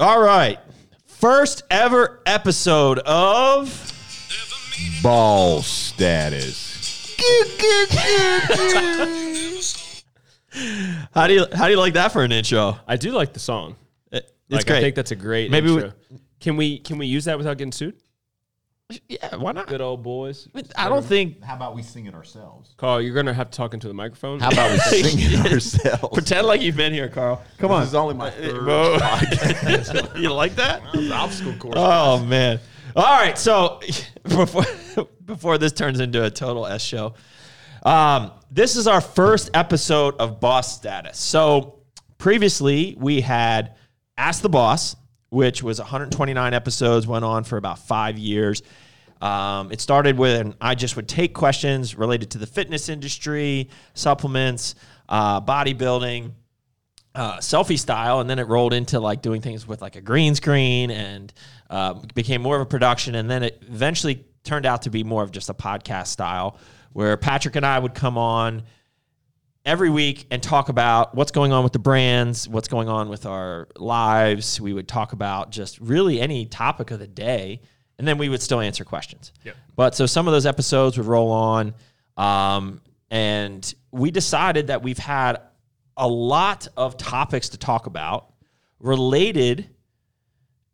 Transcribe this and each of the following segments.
All right. First ever episode of Ball status. How do you how do you like that for an intro? I do like the song. It- It's Like, great. I think that's a great Maybe we- can we can we use that without getting sued? Yeah, why not? Good old boys. I don't think How about we sing it ourselves? Carl, you're gonna have to talk into the microphone. How about we sing it ourselves? pretend like you've been here, Carl. Come on. This is only my third podcast. you like that? obstacle course. Oh man. All right, so before before this turns into a total S show, um, this is our first episode of Boss Status. So previously we had Ask the Boss, which was 129 episodes, went on for about five years. Um, it started and I just would take questions related to the fitness industry, supplements, uh, bodybuilding, uh, selfie style, and then it rolled into like doing things with like a green screen and uh, became more of a production. And then it eventually turned out to be more of just a podcast style where Patrick and I would come on every week and talk about what's going on with the brands, what's going on with our lives. We would talk about just really any topic of the day, and then we would still answer questions. Yep. But so some of those episodes would roll on, um, and we decided that we've had a lot of topics to talk about related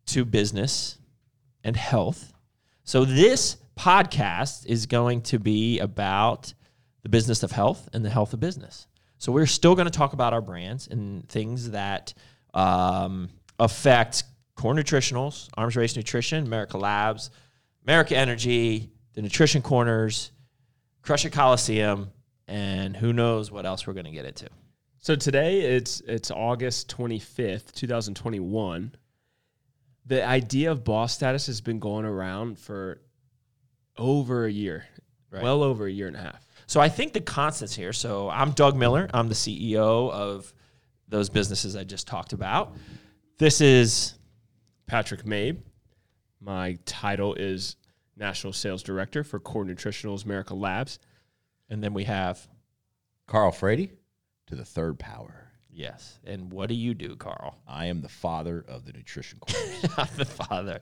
to business and health. So this podcast is going to be about the business of health and the health of business. So we're still going to talk about our brands and things that um, affect Core Nutritionals, Arms Race Nutrition, America Labs, America Energy, the Nutrition Corners, Crusher Coliseum, and who knows what else we're going to get into. So today it's it's August 25th, 2021. The idea of boss status has been going around for over a year. Right. Well over a year and a half. So I think the constants here. So I'm Doug Miller. I'm the CEO of those businesses I just talked about. This is Patrick Mabe. My title is National Sales Director for Core Nutritionals America Labs. and then we have Carl Frady to the third power. Yes. And what do you do, Carl? I am the father of the nutrition corners. I'm the father.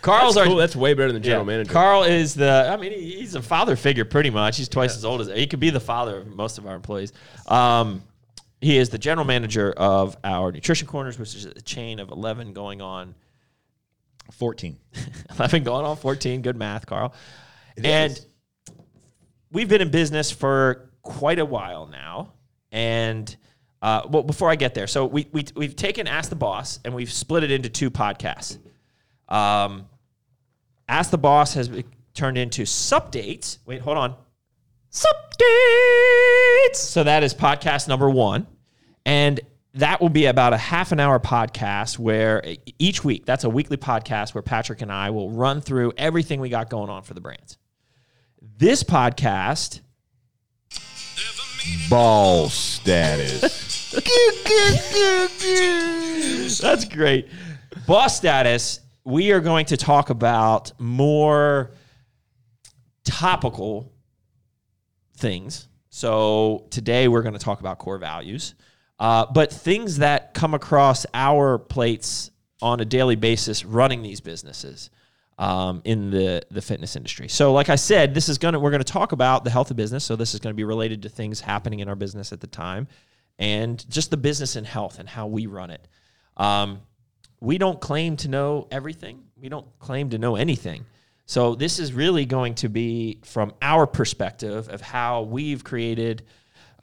Carl's That's our cool. That's way better than general yeah, manager. Carl is the. I mean, he's a father figure pretty much. He's twice as old as he could be the father of most of our employees. Um, he is the general manager of our nutrition corners, which is a chain of eleven going on 14. 11 going on 14. Good math, Carl. It and is. we've been in business for quite a while now. And uh, well, before I get there, so we, we, we've taken Ask the Boss and we've split it into two podcasts. Um, Ask the Boss has turned into Supdates. Wait, hold on. Supdates. So that is podcast number one. And that will be about a half an hour podcast where each week, that's a weekly podcast where Patrick and I will run through everything we got going on for the brands. This podcast Ball status. That's great. Boss status, we are going to talk about more topical things. So today we're going to talk about core values, uh, but things that come across our plates on a daily basis running these businesses um, in the the fitness industry. So, like I said, this is gonna we're gonna talk about the health of business. So this is to be related to things happening in our business at the time, and just the business and health and how we run it. Um, we don't claim to know everything. We don't claim to know anything. So this is really going to be from our perspective of how we've created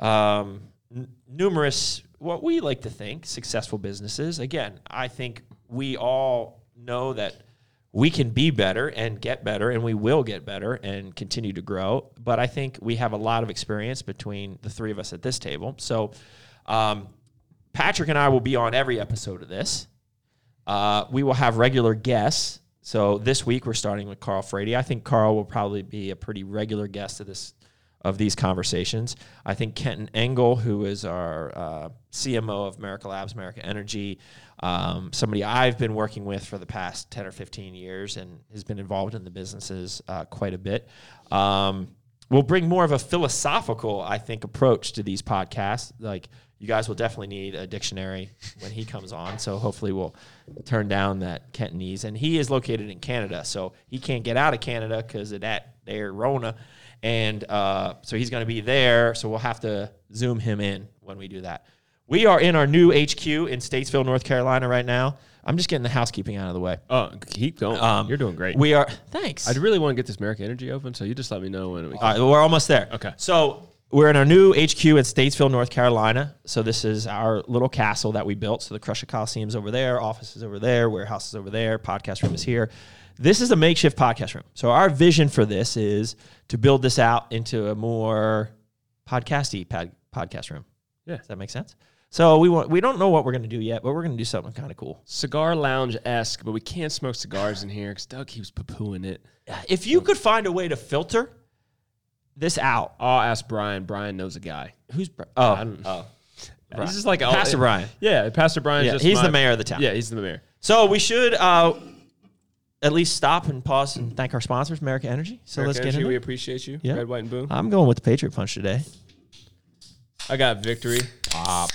um, n- numerous, what we like to think, successful businesses. Again, I think we all know that we can be better and get better, and we will get better and continue to grow. But I think we have a lot of experience between the three of us at this table. So um, Patrick and I will be on every episode of this. Uh, we will have regular guests. So this week we're starting with Carl Frady. I think Carl will probably be a pretty regular guest of this of these conversations. I think Kenton Engel, who is our uh, CMO of America Labs, America Energy, um, somebody I've been working with for the past 10 or 15 years and has been involved in the businesses uh, quite a bit. Um, we'll bring more of a philosophical, I think, approach to these podcasts. Like you guys will definitely need a dictionary when he comes on. So hopefully we'll turn down that Cantonese. And he is located in Canada, so he can't get out of Canada because of that there Rona. And uh, so he's going to be there. So we'll have to zoom him in when we do that. We are in our new HQ in Statesville, North Carolina, right now. I'm just getting the housekeeping out of the way. Oh, keep going. Um, You're doing great. We are. Thanks. I'd really want to get this Merrick Energy open, so you just let me know when we. All right, we're almost there. Okay. So we're in our new HQ in Statesville, North Carolina. So this is our little castle that we built. So the Crusher Coliseum's over there, offices over there, warehouses over there, podcast room is here. This is a makeshift podcast room. So our vision for this is to build this out into a more podcasty pod, podcast room. Yeah. Does that make sense? So we want we don't know what we're going to do yet, but we're going to do something kind of cool. Cigar lounge esque, but we can't smoke cigars in here because Doug keeps poo pooing it. If you could find a way to filter this out, I'll ask Brian. Brian knows a guy. who's Br- oh, I don't- oh. This is like Pastor oh, Brian. Yeah, Pastor Brian. Yeah, just he's my- the mayor of the town. Yeah, he's the mayor. So we should uh, at least stop and pause and thank our sponsors, America Energy. So let's get Energy, into We it. appreciate you. Yeah. Red, white, and boom. I'm going with the Patriot Punch today. I got victory. Carl.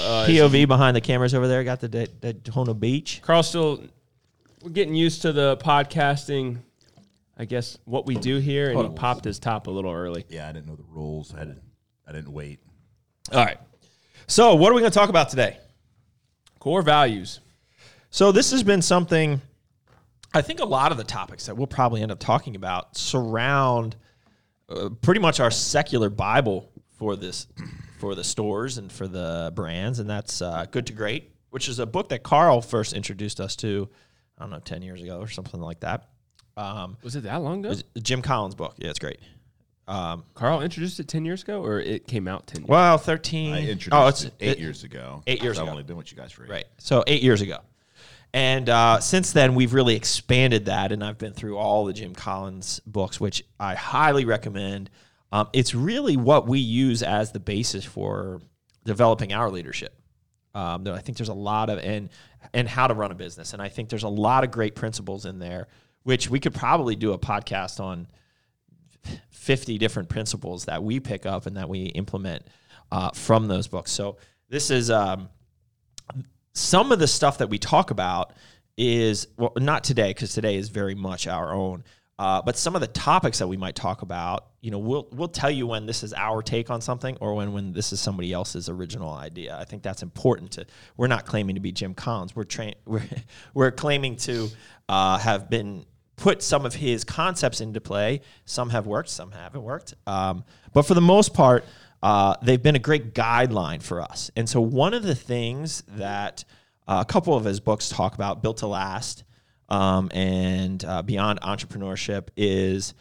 Uh, is- POV behind the cameras over there got the Da- Daytona Beach. Carl still. We're getting used to the podcasting. I guess what we do here, and Hold he on. popped his top a little early. Yeah, I didn't know the rules. I didn't. I didn't wait. All right. So what are we going to talk about today? Core values. So this has been something. I think a lot of the topics that we'll probably end up talking about surround uh, pretty much our secular Bible for this, for the stores and for the brands, and that's uh, Good to Great, which is a book that Carl first introduced us to. I don't know, ten years ago or something like that. Um, Was it that long ago? Jim Collins book. Yeah, it's great. Um, Carl introduced it ten years ago, or it came out ten. years well, thirteen. I introduced oh, it's it eight it- years ago. eight years I've ago. only been with you guys for eight. Right. So eight years ago. And uh, since then, we've really expanded that, and I've been through all the Jim Collins books, which I highly recommend. Um, it's really what we use as the basis for developing our leadership. Um, I think there's a lot of and and how to run a business, and I think there's a lot of great principles in there, which we could probably do a podcast on 50 different principles that we pick up and that we implement uh, from those books. So this is um, some of the stuff that we talk about is well not today because today is very much our own uh, but some of the topics that we might talk about you know we'll we'll tell you when this is our take on something or when when this is somebody else's original idea. I think that's important to we're not claiming to be jim collins. We're train we're, we're claiming to uh, have been put some of his concepts into play. Some have worked some haven't worked. Um, but for the most part uh, they've been a great guideline for us. And so one of the things that uh, a couple of his books talk about built to last um, and uh, beyond entrepreneurship is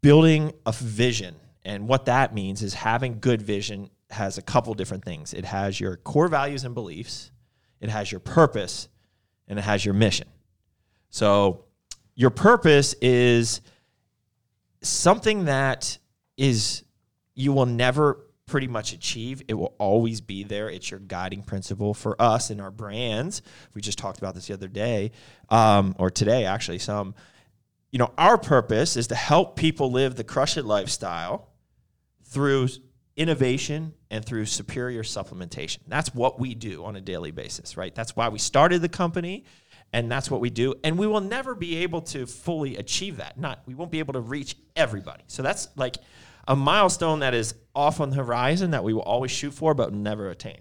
building a vision. And what that means is having good vision has a couple different things. It has your core values and beliefs. It has your purpose. And it has your mission. So your purpose is something that is you will never pretty much achieve. It will always be there. It's your guiding principle for us in our brands. We just talked about this the other day, um, or today actually. Some, you know, our purpose is to help people live the crush it lifestyle through innovation and through superior supplementation. That's what we do on a daily basis, right? That's why we started the company and that's what we do and we will never be able to fully achieve that. Not we won't be able to reach everybody. So that's like a milestone that is off on the horizon that we will always shoot for but never attain.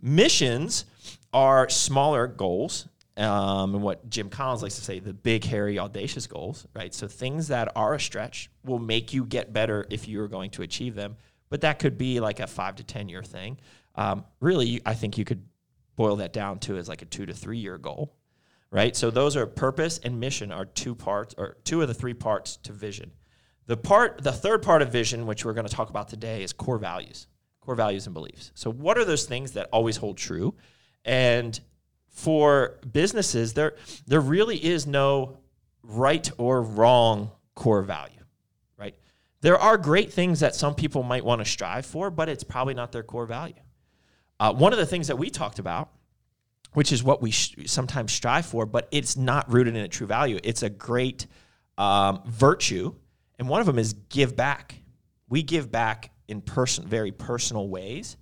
Missions are smaller goals, um, and what Jim Collins likes to say, the big, hairy, audacious goals, right? So things that are a stretch will make you get better if you're going to achieve them. But that could be like a five to 10 year thing. Um, really, I think you could boil that down to as like a two to three year goal, right? So those are purpose and mission are two parts, or two of the three parts to vision. The part, the third part of vision, which we're going to talk about today, is core values, core values and beliefs. So, what are those things that always hold true? And for businesses, there there really is no right or wrong core value, right? There are great things that some people might want to strive for, but it's probably not their core value. Uh, one of the things that we talked about, which is what we sh- sometimes strive for, but it's not rooted in a true value. It's a great um, virtue and one of them is give back. We give back in person, very personal ways.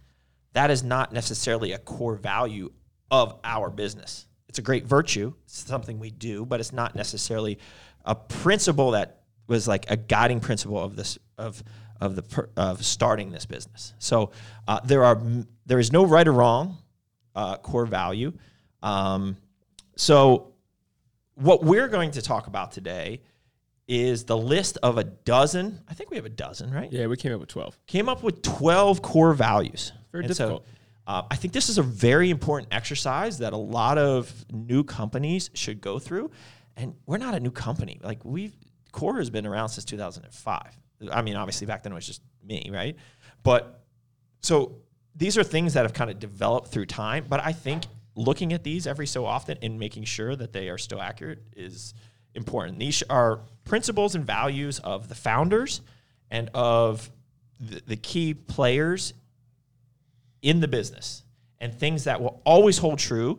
That is not necessarily a core value of our business. It's a great virtue, it's something we do, but it's not necessarily a principle that was like a guiding principle of this of of the per, of starting this business. So uh, there are there is no right or wrong uh, core value. Um, so what we're going to talk about today is the list of a dozen. I think we have a dozen, right? Yeah, we came up with 12. Came up with twelve core values. Very And so, difficult. uh, I think this is a very important exercise that a lot of new companies should go through. And we're not a new company. Like we've Core has been around since 2005. I mean, obviously back then it was just me, right? But so these are things that have kind of developed through time. But I think looking at these every so often and making sure that they are still accurate is important. These are principles and values of the founders and of the, the key players in the business and things that will always hold true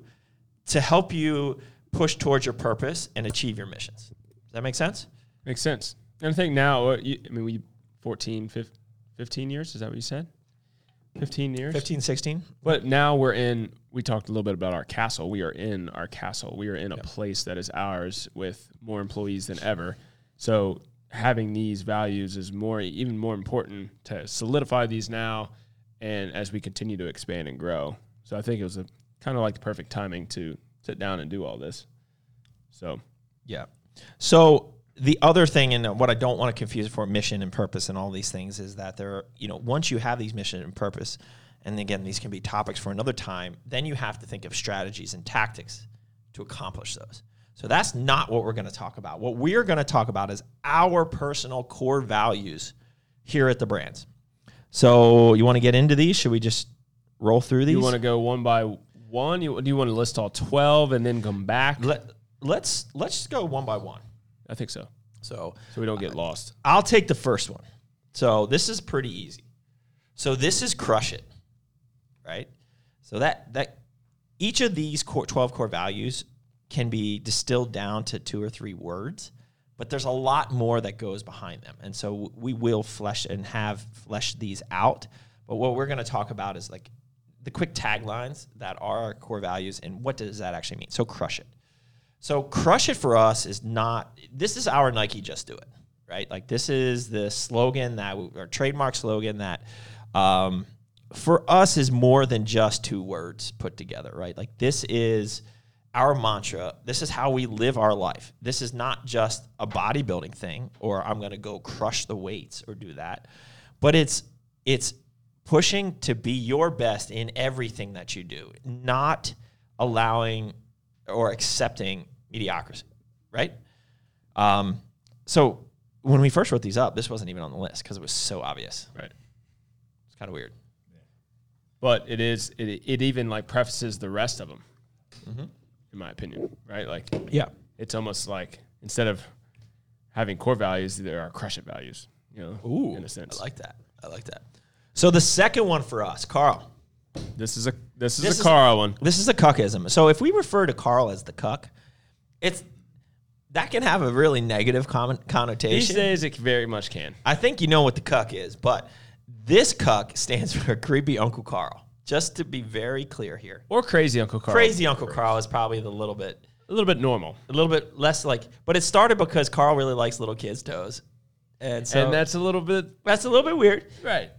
to help you push towards your purpose and achieve your missions. Does that make sense? Makes sense. And I think now, you, I mean, we 14, fif- 15 years. Is that what you said? 15 years. 15, 16? But now we're in. We talked a little bit about our castle. We are in our castle. We are in a place that is ours with more employees than ever. So having these values is more, even more important to solidify these now, and as we continue to expand and grow. So I think it was a kind of like the perfect timing to sit down and do all this. So Yeah. So the other thing, and what I don't want to confuse for mission and purpose and all these things, is that there, are, you know, once you have these mission and purpose, and again, these can be topics for another time. Then you have to think of strategies and tactics to accomplish those. So that's not what we're going to talk about. What we're going to talk about is our personal core values here at the brands. So you want to get into these? Should we just roll through these? you want to go one by one? You, do you want to list all 12 and then come back? Let, let's let's just go one by one. I think so. So So we don't get lost. I'll take the first one. So this is pretty easy. So this is crush it, right? So that that each of these core, 12 core values can be distilled down to two or three words, but there's a lot more that goes behind them. And so we will flesh and have fleshed these out. But what we're going to talk about is like the quick taglines that are our core values and what does that actually mean. So crush it. So crush it for us is not this is our Nike just do it, right? Like this is the slogan that our trademark slogan that um, for us is more than just two words put together, right? Like this is our mantra. This is how we live our life. This is not just a bodybuilding thing or I'm going to go crush the weights or do that. But it's it's pushing to be your best in everything that you do, not allowing or accepting mediocrity, right? Um, so when we first wrote these up, this wasn't even on the list because it was so obvious. Right. It's kind of weird. But it is, it, it even like prefaces the rest of them, Mm-hmm. in my opinion, right? Like Yeah. it's almost like instead of having core values, there are crush it values, you know, Ooh, in a sense. I like that. I like that. So the second one for us, Carl. this is a, this is This a is- Carl one. This is a cuckism. So if we refer to Carl as the cuck, it's that can have a really negative con- These connotation. days it very much can. I think you know what the cuck is, but this cuck stands for creepy Uncle Carl. Just to be very clear here, Or crazy Uncle Carl. crazy Uncle Carl is probably the little bit, A little bit normal. a little bit less like. But it started because Carl really likes little kids' toes, and so and that's a little bit, that's a little bit weird. right.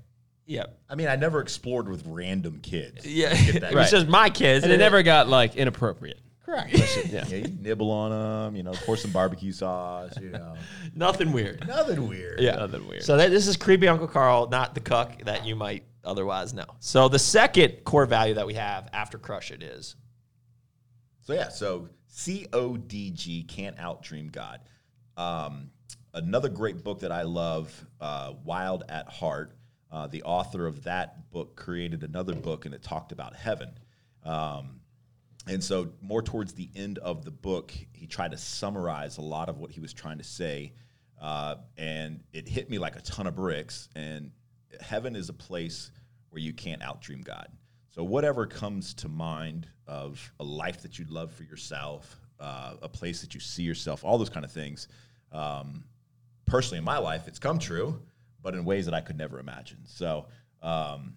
Yeah, I mean, I never explored with random kids. yeah. Get it was Right. just my kids, And it never got like inappropriate. Correct. Yeah. yeah, you nibble on them, you know, pour some barbecue sauce, you know. nothing weird. Nothing weird. Yeah. Nothing weird. So that, this is creepy Uncle Carl, not the cuck that you might otherwise know. So the second core value that we have after Crush It is So yeah, so CODG can't outdream God. Um, another great book that I love, uh, Wild at Heart. Uh, the author of that book created another book, and it talked about heaven. Um, and so, more towards the end of the book, he tried to summarize a lot of what he was trying to say, uh, and it hit me like a ton of bricks. And heaven is a place where you can't outdream God. So, whatever comes to mind of a life that you'd love for yourself, uh, a place that you see yourself, all those kind of things, um, personally in my life, it's come true, but in ways that I could never imagine. So, um,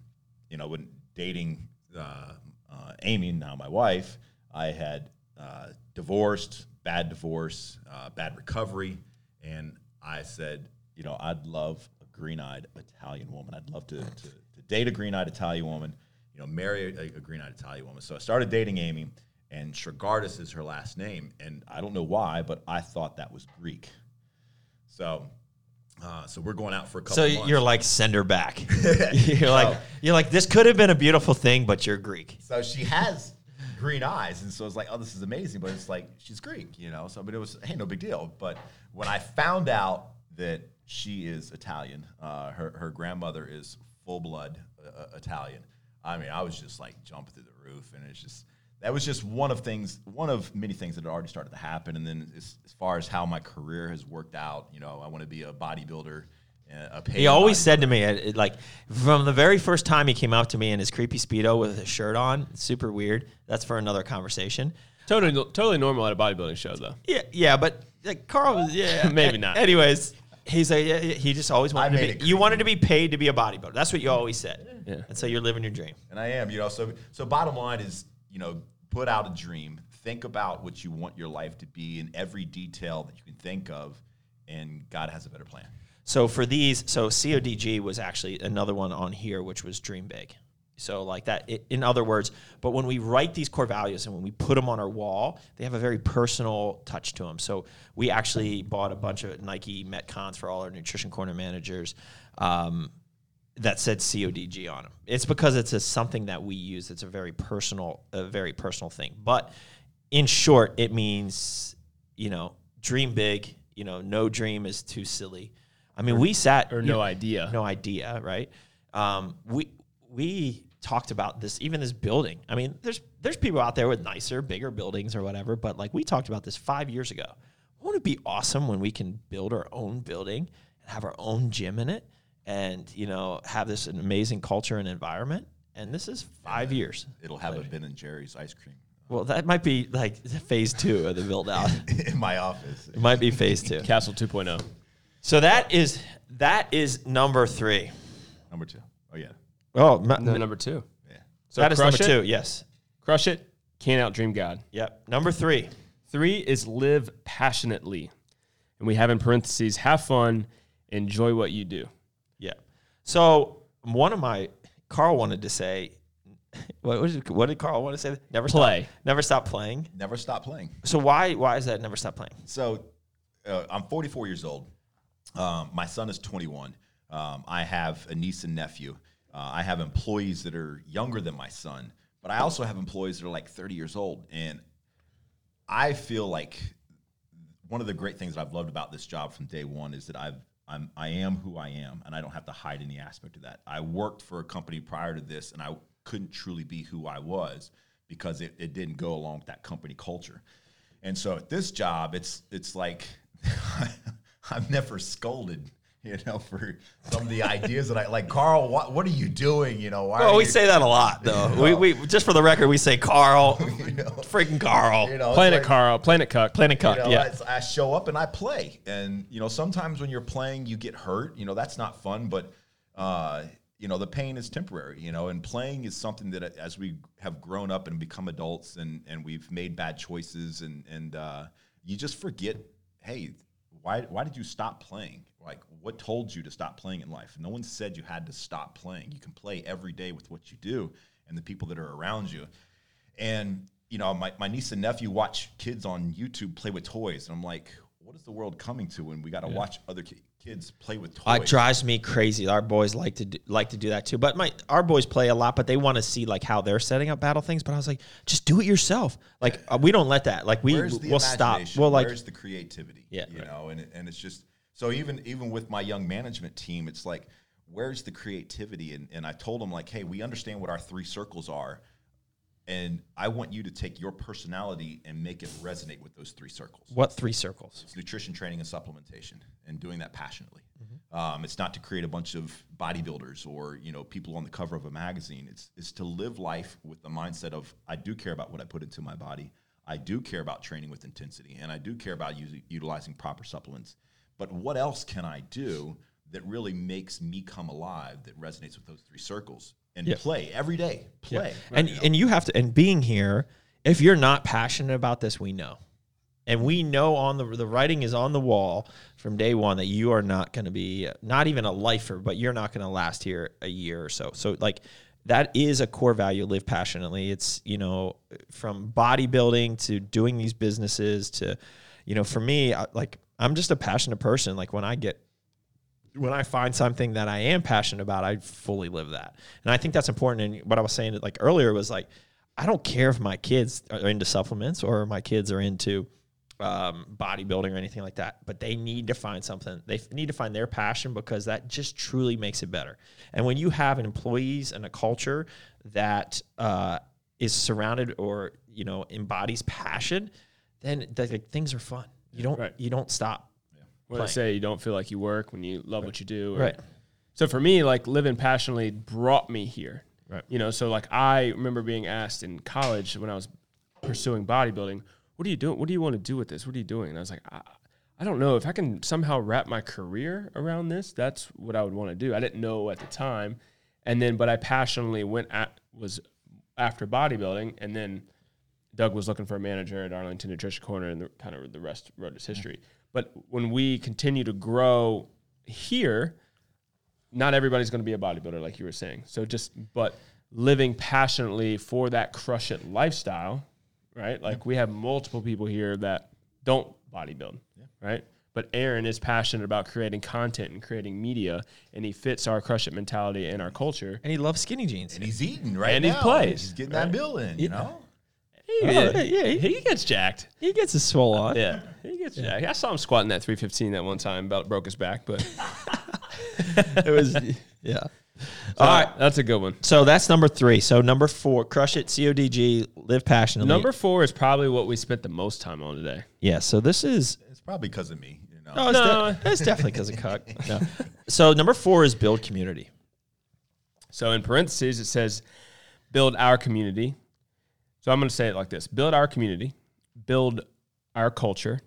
you know, when dating uh, uh, Amy, now my wife, I had uh, divorced, bad divorce, uh, bad recovery, and I said, you know, I'd love a green-eyed Italian woman. I'd love to, to, to date a green-eyed Italian woman, you know, marry a, a green-eyed Italian woman. So I started dating Amy, and Shrigardis is her last name, and I don't know why, but I thought that was Greek. So, uh, so we're going out for a couple. So months. you're like send her back. you're like you're like this could have been a beautiful thing, but you're Greek. So she has green eyes, and so it's like, oh, this is amazing. But it's like she's Greek, you know. So, but it was, hey, no big deal. But when I found out that she is Italian, uh, her her grandmother is full blood uh, Italian. I mean, I was just like jumping through the roof, and it's just that was just one of things, one of many things that had already started to happen. And then as, as far as how my career has worked out, you know, I want to be a bodybuilder. uh, A paid He always said to me, it, it, like from the very first time he came up to me in his creepy speedo with his shirt on, super weird. That's for another conversation. Totally, totally normal at a bodybuilding show, though. Yeah, yeah, but like Carl was, yeah, Maybe not. Anyways, he's like, yeah, yeah, he just always wanted made to be. You wanted to be paid to be a bodybuilder. That's what you always said. Yeah. And so you're living your dream. and I am. You know, so so bottom line is, you know, put out a dream. Think about what you want your life to be in every detail that you can think of, and God has a better plan. So for these, so CODG was actually another one on here, which was dream big. So like that, in other words, but when we write these core values and when we put them on our wall, they have a very personal touch to them. So we actually bought a bunch of Nike Metcons for all our nutrition corner managers. Um, that said CODG on them. It's because it's a, something that we use. It's a very personal, a very personal thing. But in short, it means you know, dream big. You know, no dream is too silly. I mean, we sat Or no know, idea. no idea, right? Um, we we talked about this, even this building. I mean, there's there's people out there with nicer, bigger buildings or whatever, but like we talked about this five years ago. Won't it be awesome when we can build our own building and have our own gym in it, and you know have this an amazing culture and environment? And this is five years. It'll have a Ben and Jerry's ice cream Well, that might be like phase two of the build out. in my office. it might be phase two. Castle oh. 2.0. So that is that is number three. Number two. Oh yeah, Oh, ma- No, number two. yeah. So that is number it, two. Yes. Crush it. Can't out dream God. Yep. Number three. Three is live passionately. And we have in parentheses, have fun, enjoy what you do. Yeah. So one of my Carl wanted to say, what, what, did, what did Carl want to say? Never Play. Stop, never stop playing. Never stop playing. So why why is that? Never stop playing. So uh, I'm 44 years old. Um, my son is 21. Um, I have a niece and nephew. Uh, I have employees that are younger than my son, but I also have employees that are like 30 years old. And I feel like one of the great things that I've loved about this job from day one is that I've I'm I am who I am, and I don't have to hide any aspect of that. I worked for a company prior to this, and I couldn't truly be who I was because it, it didn't go along with that company culture. And so at this job, it's it's like I've never scolded, you know, for some of the ideas that I like. Carl, what what are you doing? You know, why? Are we you, say that a lot though. we, we just for the record, we say Carl, freaking Carl, you know, Planet like- Carl, Planet Cuck. Planet You know, yeah. I, I show up and I play, and you know sometimes when you're playing, you get hurt. You know that's not fun, but uh, you know the pain is temporary. You know, and playing is something that as we have grown up and become adults, and and we've made bad choices, and and uh, you just forget. Hey, why why did you stop playing? What told you to stop playing in life? No one said you had to stop playing. You can play every day with what you do and the people that are around you. And you know, my, my niece and nephew watch kids on YouTube play with toys, and I'm like, what is the world coming to when we got to watch other ki- kids play with toys? It drives me crazy. Our boys like to do, like to do that too. But my our boys play a lot, but they want to see like how they're setting up battle things. But I was like, just do it yourself. Like uh, we don't let that. Like we we'll stop. Well, like Where's the creativity? Yeah. you know, and it- and it's just so even even with my young management team, it's like, where's the creativity? And and I told them like, hey, we understand what our three circles are. And I want you to take your personality and make it resonate with those three circles. what three circles? It's nutrition training and supplementation, and doing that passionately. Um, it's not to create a bunch of bodybuilders or you know people on the cover of a magazine. It's it's to live life with the mindset of I do care about what I put into my body. I do care about training with intensity, and I do care about using, utilizing proper supplements. But what else can I do that really makes me come alive that resonates with those three circles? And play every day play. And and you have to and being here if you're not passionate about this we know. And we know on the the writing is on the wall from day one that you are not going to be not even a lifer but you're not going to last here a year or so. So like that is a core value live passionately. It's you know from bodybuilding to doing these businesses to you know for me I, like i'm just a passionate person like when i get when I find something that I am passionate about, I fully live that. And I think that's important. And what I was saying like earlier was like, I don't care if my kids are into supplements or my kids are into um, bodybuilding or anything like that, but they need to find something. They need to find their passion because that just truly makes it better. And when you have employees and a culture that uh, is surrounded or you know embodies passion, then the, like, things are fun. You don't Right. you don't stop. When I playing. say you don't feel like you work when you love what you do. or- Right. So for me, like living passionately brought me here. Right. You know, so like I remember being asked in college when I was pursuing bodybuilding, what are you doing? What do you want to do with this? What are you doing? And I was like, I, I don't know. If I can somehow wrap my career around this, that's what I would want to do. I didn't know at the time. And then, but I passionately went at, was after bodybuilding. And then Doug was looking for a manager at Arlington Nutrition Corner, and the, kind of the rest wrote his history. But when we continue to grow here, not everybody's going to be a bodybuilder, like you were saying. So just, but living passionately for that crush it lifestyle, right? Like we have multiple people here that don't bodybuild, right? But Aaron is passionate about creating content and creating media, and he fits our crush it mentality and our culture. And he loves skinny jeans. and he's eating right And he now. plays, he's getting right? that bill in you know He, Oh, yeah, he- he gets jacked. He gets his swole on. Yeah, he gets jacked. I saw him squatting that 315 that one time, about broke his back, but it was yeah. all right, that's a good one. So that's number three. So number four, crush it, CODG, live passionately. Number four is probably what we spent the most time on today. yeah. So this is it's probably because of me you know no, it's, No. de- it's definitely because of Cuck. No. So number four is build community. So in parentheses, it says build our community. So I'm going to say it like this build our community, build our culture,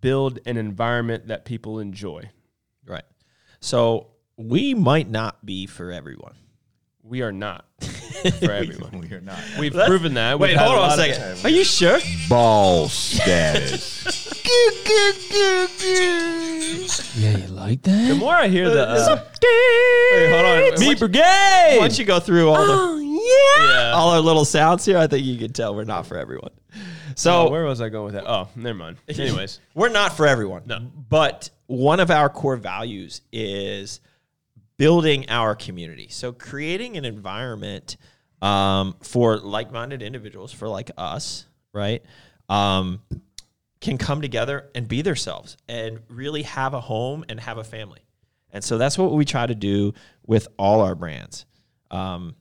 build an environment that people enjoy. Right. So we might not be for everyone. We are not for everyone. we are not We've proven that. We've Wait, hold on a lot of- second. Are you sure? ball status Yeah, you like that? The more I hear the. Uh, Wait, hold on. Me Once- brigade! Once you go through all Oh, the yeah. all our little sounds here, I think you can tell we're not for everyone. So Oh, where was I going with that? Oh, never mind. Anyways, We're not for everyone. No. But one of our core values is building our community. So creating an environment um, for like-minded individuals, for like us, right? Um, can come together and be themselves and really have a home and have a family. And so that's what we try to do with all our brands. Um,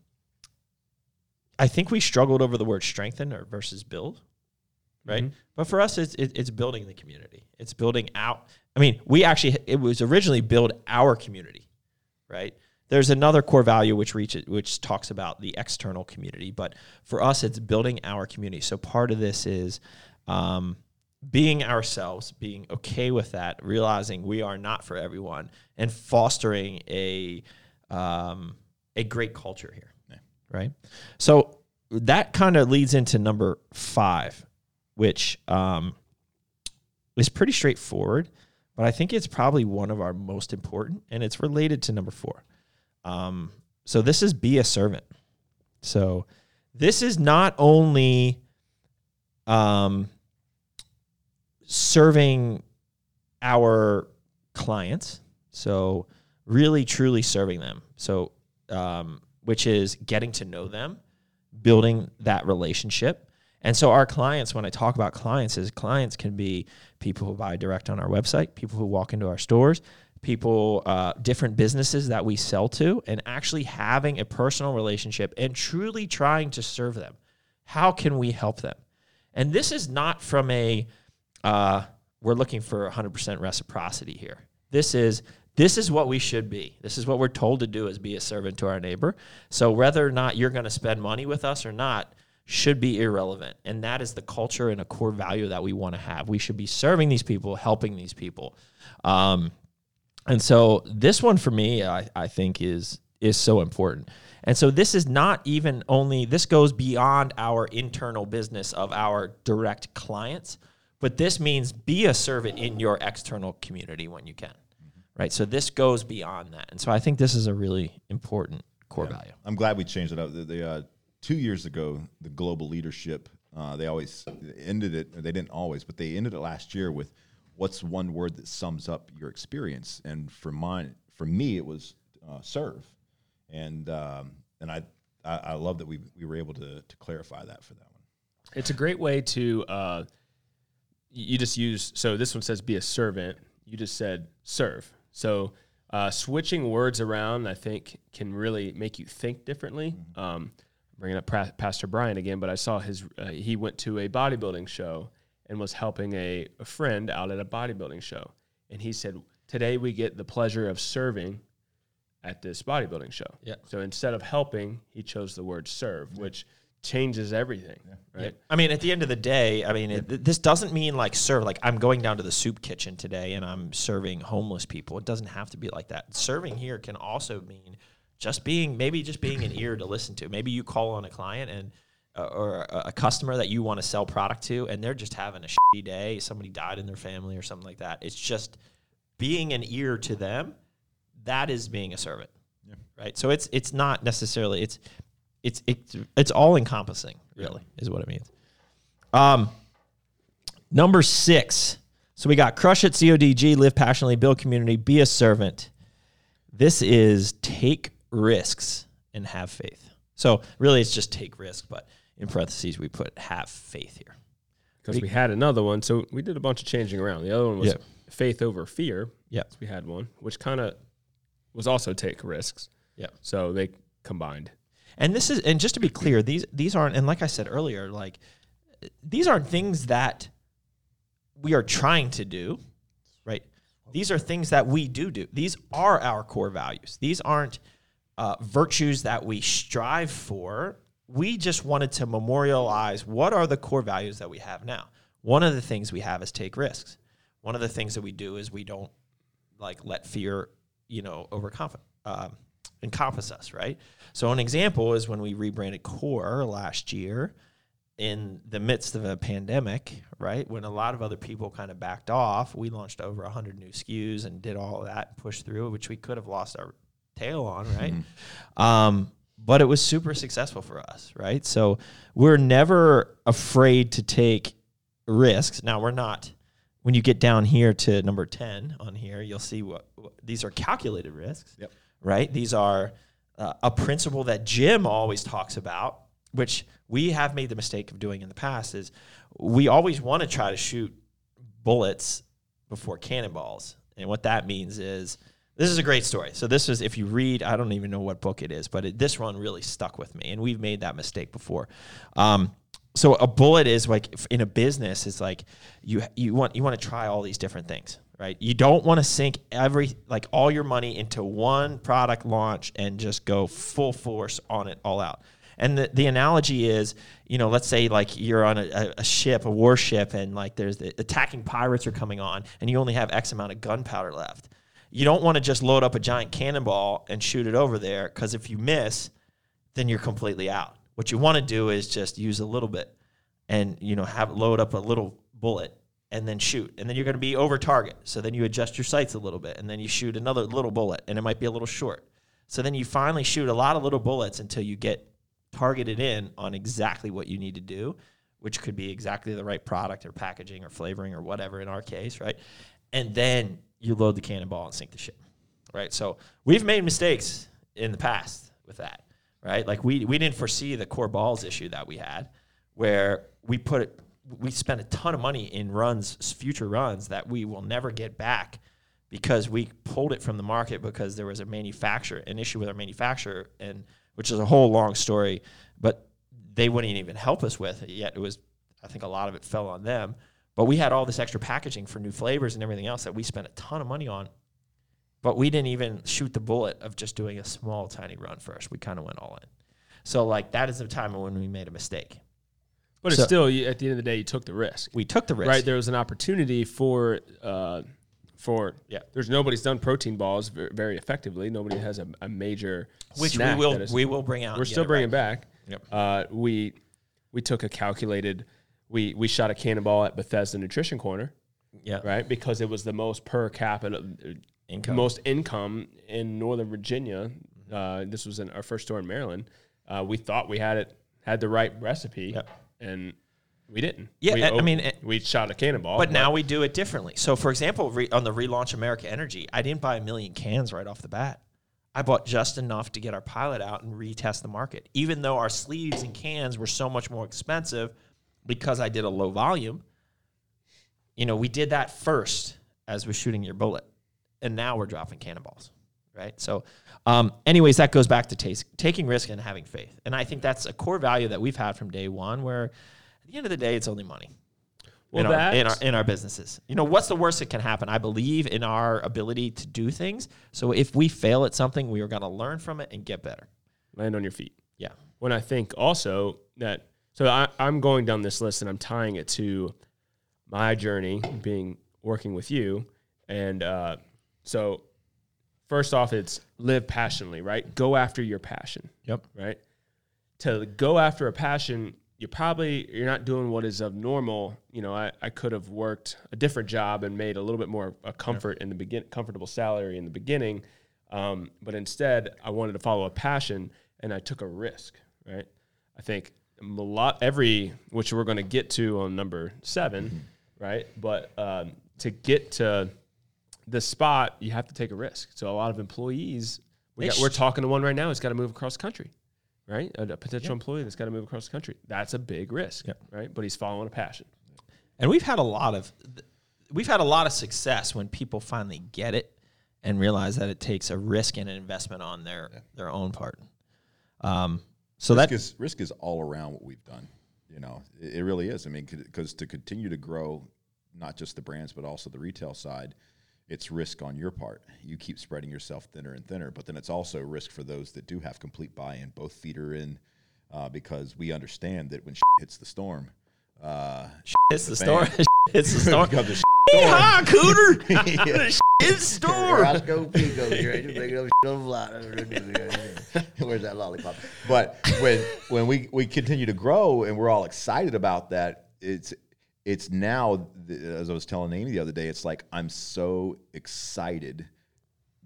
I think we struggled over the word strengthen or versus build, right? But for us, it's it, it's building the community. It's building out. I mean, we actually it was originally build our community, right? There's another core value which reaches which talks about the external community, but for us, it's building our community. So part of this is um, being ourselves, being okay with that, realizing we are not for everyone, and fostering a um, a great culture here right? So that kind of leads into number five, which um, is pretty straightforward, but I think it's probably one of our most important, and it's related to number four. Um, so this is be a servant. So this is not only um, serving our clients, so really truly serving them. So um, which is getting to know them, building that relationship. And so our clients, when I talk about clients, is clients can be people who buy direct on our website, people who walk into our stores, people, uh, different businesses that we sell to, and actually having a personal relationship and truly trying to serve them. How can we help them? And this is not from a uh, we're looking for 100% reciprocity here. This is this is what we should be. This is what we're told to do is be a servant to our neighbor. So whether or not you're going to spend money with us or not should be irrelevant. And that is the culture and a core value that we want to have. We should be serving these people, helping these people. Um, and so this one for me, I, I think is is so important. And so this is not even only this goes beyond our internal business of our direct clients, but this means be a servant in your external community when you can. Right? So this goes beyond that. And so I think this is a really important core yeah. value. I'm glad we changed it up. The, the uh, two years ago, the global leadership, uh, they always ended it, they didn't always, but they ended it last year with what's one word that sums up your experience? And for mine, for me, it was uh, serve. And, um, and I, I, I, love that we, we were able to, to clarify that for that one. It's a great way to, uh, you just use, so this one says be a servant. You just said serve. So uh, switching words around, I think, can really make you think differently. Mm-hmm. Um, bringing up pra- Pastor Brian again, but I saw his. Uh, he went to a bodybuilding show and was helping a, a friend out at a bodybuilding show, and he said, "Today we get the pleasure of serving at this bodybuilding show." Yeah. So instead of helping, he chose the word serve, yeah. which changes everything, yeah. right? Yeah. I mean, at the end of the day, I mean, it, this doesn't mean like serve. Like I'm going down to the soup kitchen today and I'm serving homeless people. It doesn't have to be like that. Serving here can also mean just being maybe just being an ear to listen to. Maybe you call on a client and uh, or a, a, customer that you want to sell product to, and they're just having a shitty day. Somebody died in their family or something like that. It's just being an ear to them. That is being a servant, yeah. right? So it's it's not necessarily it's it's it's it's all encompassing. Really, yeah. is what it means. Um, number six. So we got crush it, CODG, live passionately, build community, be a servant. This is take risks and have faith. So really, it's just take risk, but in parentheses we put have faith here because we, we, had another one. So we did a bunch of changing around. The other one was yeah. faith over fear. Yeah, so we had one which kind of was also take risks. Yeah, so they combined. And this is and just to be clear, these these aren't and like I said earlier, like these aren't things that we are trying to do, right? These are things that we do do. These are our core values. These aren't uh, virtues that we strive for. We just wanted to memorialize what are the core values that we have now. One of the things we have is take risks. One of the things that we do is we don't like let fear, you know, overconfident. Um, encompass us, right? So an example is when we rebranded Core last year in the midst of a pandemic, right? When a lot of other people kind of backed off, we launched over 100 new SKUs and did all that and pushed through, which we could have lost our tail on, right? Mm-hmm. Um, but it was super successful for us, right? So we're never afraid to take risks. Now we're not. When you get down here to number ten on here, you'll see what, what these are calculated risks. Yep right? These are uh, a principle that Jim always talks about, which we have made the mistake of doing in the past is we always want to try to shoot bullets before cannonballs. And what that means is this is a great story. So this is if you read, I don't even know what book it is, but it, this one really stuck with me, and we've made that mistake before. Um, so a bullet is like in a business is like you you want you want to try all these different things right? You don't want to sink every like all your money into one product launch and just go full force on it all out. And the, the analogy is, you know, let's say like you're on a, a ship, a warship, and like there's the attacking pirates are coming on, and you only have X amount of gunpowder left. You don't want to just load up a giant cannonball and shoot it over there, because if you miss, then you're completely out. What you want to do is just use a little bit, and you know, have load up a little bullet and then shoot. And then you're going to be over target. So then you adjust your sights a little bit and then you shoot another little bullet and it might be a little short. So then you finally shoot a lot of little bullets until you get targeted in on exactly what you need to do, which could be exactly the right product or packaging or flavoring or whatever in our case, right? And then you load the cannonball and sink the ship, right? So we've made mistakes in the past with that, right? Like we, we didn't foresee the core balls issue that we had where we put we spent a ton of money in runs, future runs that we will never get back because we pulled it from the market because there was a manufacturer, an issue with our manufacturer, and which is a whole long story, but they wouldn't even help us with it yet. It was, I think, a lot of it fell on them. But we had all this extra packaging for new flavors and everything else that we spent a ton of money on. But we didn't even shoot the bullet of just doing a small, tiny run first. We kind of went all in. So, like, that is the time when we made a mistake But it's still, you, at the end of the day, you took the risk. We took the risk. Right, there was an opportunity for uh, for Yeah. There's nobody's done protein balls very, very effectively. Nobody has a, a major which we snack will that is- we will bring out. we're still bringing right. back. Yep. Uh, we we took a calculated. We we shot a cannonball at Bethesda Nutrition Corner, Yeah. right? Because it was the most per capita, uh, Income. most income in Northern Virginia. Uh, this was in our first store in Maryland. Uh, we thought we had it had the right recipe, Yep. And we didn't. Yeah, We I- mean, it- we eh, shot a cannonball, But now we do it differently. So, for example, re- on the relaunch America Energy, I didn't buy a million cans right off the bat. I bought just enough to get our pilot out and retest the market. Even though our sleeves and cans were so much more expensive because I did a low volume, you know, we did that first as we're shooting your bullet. And now we're dropping cannonballs, right? So, um, anyways, that goes back to taste, taking risk and having faith. And I think that's a core value that we've had from day one where at the end of the day, it's only money Well, in, our, in our in our businesses. You know, what's the worst that can happen? I believe in our ability to do things. So if we fail at something, we are going to learn from it and get better. land on your feet. Yeah. when I think also that so I, I'm going down this list and I'm tying it to my journey being working with you, and uh, so first off, it's live passionately, right? Go after your passion, Yep. right? To go after a passion, you probably you're not doing what is of normal. You know, I, I could have worked a different job and made a little bit more a comfort in the begin comfortable salary in the beginning, um, but instead I wanted to follow a passion and I took a risk. Right? I think a lot every which we're going to get to on number 7 right? But um, to get to the spot, you have to take a risk. So a lot of employees, we They got, we're sh- talking to one right now. It's got to move across the country right? A, a potential employee that's got to move across the country. That's a big risk, Yep. right? But he's following a passion. And we've had a lot of we've had a lot of success when people finally get it and realize that it takes a risk and an investment on their their own part. Um, so risk that is risk is all around what we've done. You know, it, it really is. I mean, because to continue to grow, not just the brands but also the retail side, it's risk on your part. You keep spreading yourself thinner and thinner, but then it's also risk for those that do have complete buy-in. Both feet are in, uh, because we understand that when hits the storm, uh, hits the the store. fan. hits the store. becomes a cooter. Yeah. It's the store. Roscoe P goes right to make it up shit on the. Where's that lollipop? but when when we we continue to grow and we're all excited about that, it's it's now as I was telling Amy the other day, it's like I'm so excited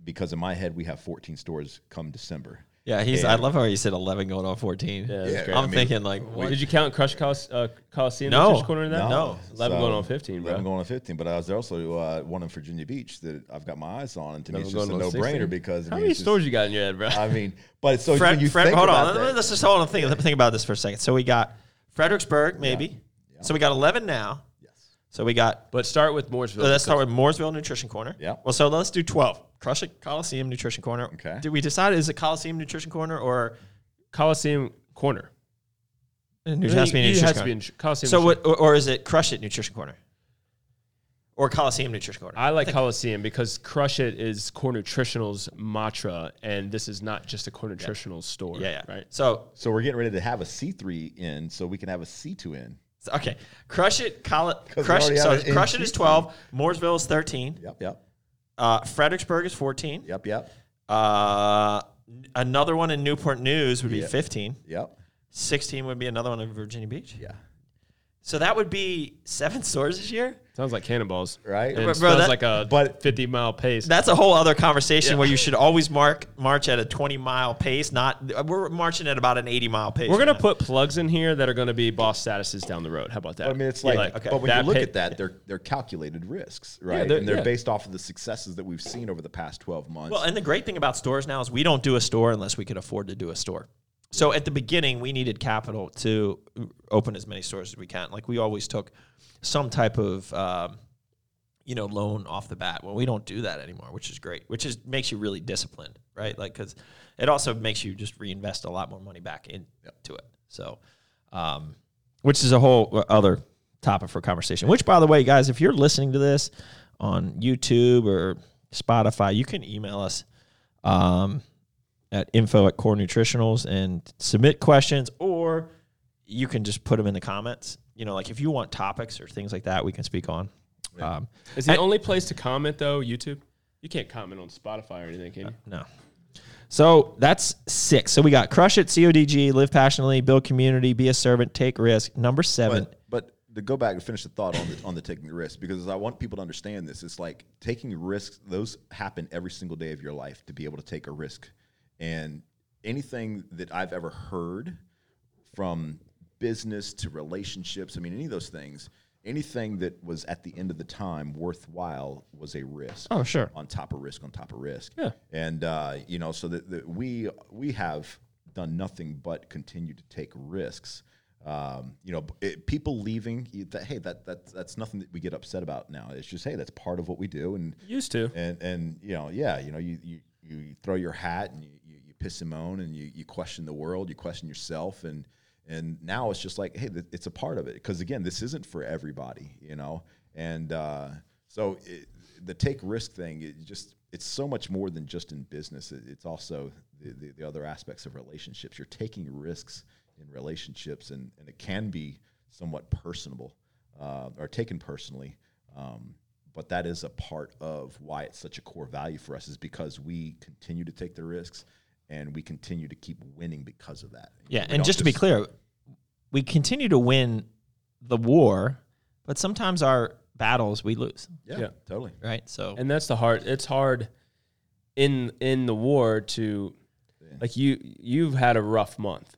because in my head we have 14 stores come December. Yeah, he's. I love how you said eleven going on fourteen. Yeah, Yeah, great. I'm I mean, thinking like, what? Did you count Crush Coliseum, uh, Coliseum No. Nutrition Corner in that? No. 11 So, going on 15, bro. 11 going on 15, but I was also uh, one in Virginia Beach that I've got my eyes on, and to me it's just a going on no-brainer 16. because I How mean, many it's just- stores you got in your head, bro? I mean, but so Fred, when you Fred, think hold about on. that, Let's just hold on. Think, think about this for a second. So we got Fredericksburg, maybe. So we got eleven now. yes, So we got. but start with Mooresville. Let's start with Mooresville Nutrition Corner. Yeah. Well, so let's do twelve. Crush it, Coliseum Nutrition Corner. Okay. Did we decide is it Coliseum Nutrition Corner or Coliseum Corner. it You- has to be Nutrition has to be Corner? in Coliseum. So what, or, or is it Crush It Nutrition Corner? Or Coliseum Nutrition Corner? I like Coliseum because Crush It is Core Nutritional's mantra, and this is not just a Core Nutritional store. yeah, yeah. Right. So so we're getting ready to have a C3 in, so we can have a C2 in. Okay, crush it. It. Crush. So it crush it is twelve. Mooresville is thirteen. Yep, yep, Uh, Fredericksburg is fourteen. yep, yep, Uh, another one in Newport News would be Yeah. fifteen. yep. Sixteen would be another one in Virginia Beach. Yeah. So that would be seven stores this year. Sounds like cannonballs, Right. And Bro, it smells that- like a but- 50 mile pace. That's a whole other conversation where you should always mark march at a twenty mile pace. Not we're marching at about an eighty mile pace. We're right gonna now. put plugs in here that are gonna be boss statuses down the road. How about that? I mean, it's Yeah, like, okay. but when that you look pay- at that, they're they're calculated risks, right? they're- and they're yeah. based off of the successes that we've seen over the past twelve months. Well, and the great thing about stores now is we don't do a store unless we can afford to do a store. So at the beginning, we needed capital to open as many stores as we can. Like we always took some type of, um, you know, loan off the bat. Well, we don't do that anymore, which is great. Which is makes you really disciplined, right? Like because it also makes you just reinvest a lot more money back into it. So, um, which is a whole other topic for conversation. Which, by the way, guys, if you're listening to this on YouTube or Spotify, you can email us um, at info at core nutritionals and submit questions or you can just put them in the comments. You know, like if you want topics or things like that, we can speak on. Um, Is the I- only place to comment though YouTube? You can't comment on Spotify or anything, can you? No. So that's six. So we got crush it, CODG, live passionately, build community, be a servant, take risk. Number seven. But, but to go back and finish the thought on the on the taking the risk, because I want people to understand this. It's like taking risks; those happen every single day of your life. To be able to take a risk, and anything that I've ever heard from business to relationships, I mean, any of those things, anything that was at the end of the time worthwhile was a risk oh, sure. on top of risk on top of risk. Yeah. And uh, you know, so that, that we we have done nothing but continue to take risks. Um, you know, it, people leaving. you- That, hey, that that that's nothing that we get upset about now. It's just hey, that's part of what we do, and Used to. and and you know, yeah, you know, you you, you throw your hat and you piss and moan and you, you question the world, you question yourself, and and now it's just like, hey, th- it's a part of it because again, this isn't for everybody, you know, and uh, so it, the take risk thing, it just it's so much more than just in business. It, it's also the, the, the other aspects of relationships. You're taking risks in relationships, and and it can be somewhat personable uh, or taken personally. Um, but that is a part of why it's such a core value for us is because we continue to take the risks and we continue to keep winning because of that. Yeah, We and don't just to be clear, we continue to win the war, but sometimes our battles we lose, yeah, Yeah. totally. right? So and that's the hard it's hard in in the war to like you you've had a rough month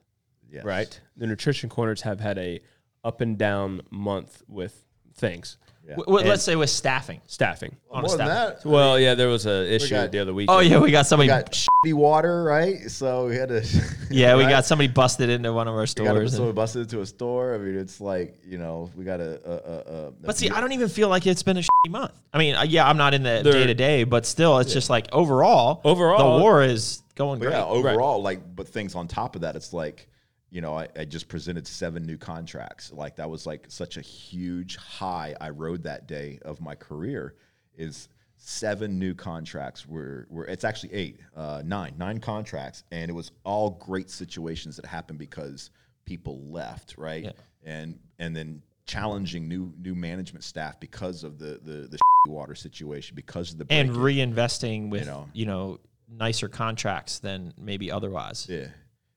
Yes. right the nutrition corners have had a up and down month with things Yeah. w- w- let's say with staffing. staffing On a More than that, well yeah there was a issue got- the other week Oh yeah, we got we somebody. got shitty water, right? So we had to. yeah, we right? got somebody busted into one of our We got stores. so we and- busted into a store. I mean, it's like you know, we got a. a, a, a but see, I don't even feel like it's been a shitty month. I mean, uh, yeah, I'm not in the There- day to day, but still, it's just like overall, Overall- the war is going But great. yeah, overall, like, but things on top of that, it's like, you know, I, I just presented seven new contracts. Like that was like such a huge high I rode that day of my career. Is seven new contracts were were it's actually eight, uh, nine, nine contracts, and it was all great situations that happened because people left, right? Yeah. And and then challenging new new management staff because of the the the water situation because of the and reinvesting with you know. know. nicer contracts than maybe otherwise. yeah,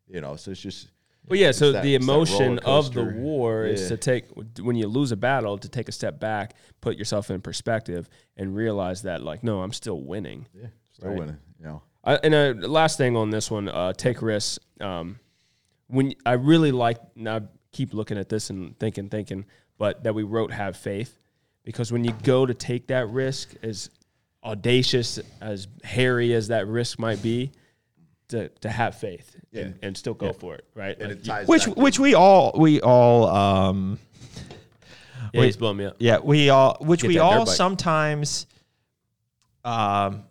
you know, so it's just. Well, yeah. So that- the emotion of the war is to take when you lose a battle to take a step back, put yourself in perspective, and realize that like, no, I'm still winning. Yeah, still Right. winning. You know, I, and uh, last thing on this one, uh, take risks. Um, when I really like, I keep looking at this and thinking, thinking, but that we wrote "have faith," because when you go to take that risk, as audacious as hairy as that risk might be, to, to have faith and, and still go for it, right? and Like, it ties Which which we all we all um yeah, wait. he's blowing me up. yeah we all which Get we all sometimes um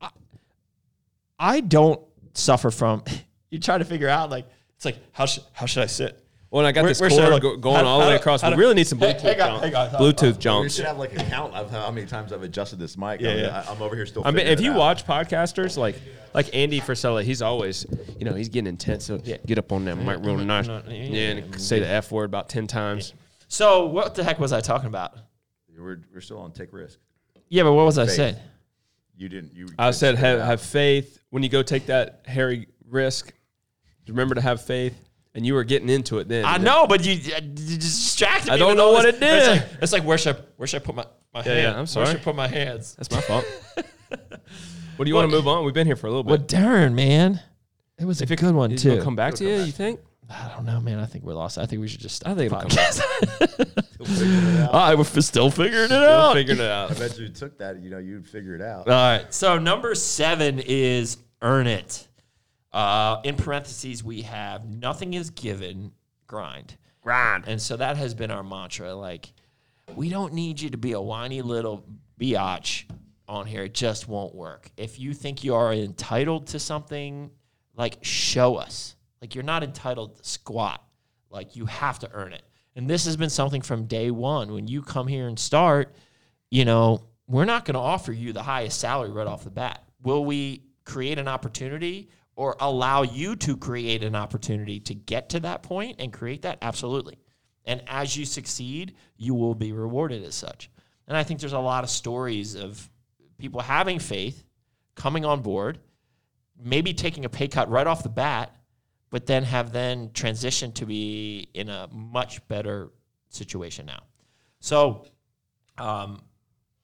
I, I don't suffer from you try to figure out like it's like how should how should I sit Well, I got Where- this where should I cord look? go, going all the way across. We really need some Hey, Bluetooth, hang on, John- hang on. Bluetooth, We Jones. should have like a count of how many times I've adjusted this mic. Yeah, I mean, yeah. I, am over here still. I mean, if it you out. watch podcasters like like Andy Frisella, he's always, you know, he's getting intense. So get up on that mic real nice, yeah, yeah, and say the f word about ten times. so what the heck was I talking about we're, we're still on take risk. yeah but what was I Faith. saying You didn't. You. I you said have, have faith when you go take that hairy risk. Remember to have faith, and you were getting into it then. I know but you, you distracted me I don't know what this- it did. it's like, it's like where should I, where should I put my my Yeah, hand yeah, I'm where sorry. should I put my hands That's my fault. what do you want to move on? We've been here for a little bit. well bit. darn man it was a good one it too gonna come back to you? You think? I don't know, man. I think we're lost. I think we should just. I think the it'll come podcast. I was still figuring it out. Figuring it out. I bet you took that. You know, you'd figure it out. All right. So number seven is earn it. Uh, in parentheses, we have nothing is given, grind. Grind. And so that has been our mantra. Like, we don't need you to be a whiny little biatch on here. It just won't work. If you think you are entitled to something, like, show us. Like, you're not entitled to squat. Like, you have to earn it. And this has been something from day one. When you come here and start, you know, we're not going to offer you the highest salary right off the bat. Will we create an opportunity or allow you to create an opportunity to get to that point and create that? Absolutely. And as you succeed, you will be rewarded as such. And I think there's a lot of stories of people having faith, coming on board, maybe taking a pay cut right off the bat, but then have then transitioned to be in a much better situation now. So, um,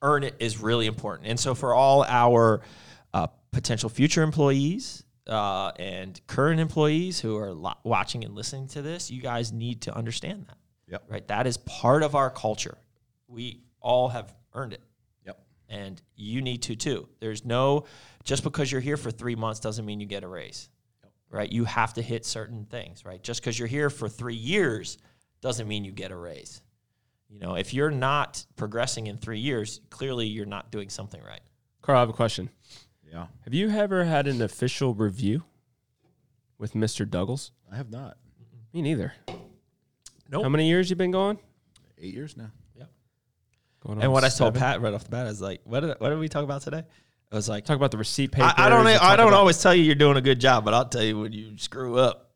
earn it is really important. And so, for all our uh, potential future employees uh, and current employees who are lo- watching and listening to this, you guys need to understand that. Yep. Right. That is part of our culture. We all have earned it Yep. and you need to too. There's no just because you're here for three months doesn't mean you get a raise, Yep. right? You have to hit certain things, right? Just because you're here for three years doesn't mean you get a raise. You know, if you're not progressing in three years, clearly you're not doing something right. Carl, I have a question. Yeah. Have you ever had an official review with Mr. Douglas? I have not. Me neither. Nope. How many years you been going? Eight years now. Going on And what I told? Pat right off the bat is like, what did, what did we talk about today? I was like, Talk about the receipt paper. I, I don't, I don't always tell you you're doing a good job, but I'll tell you when you screw up.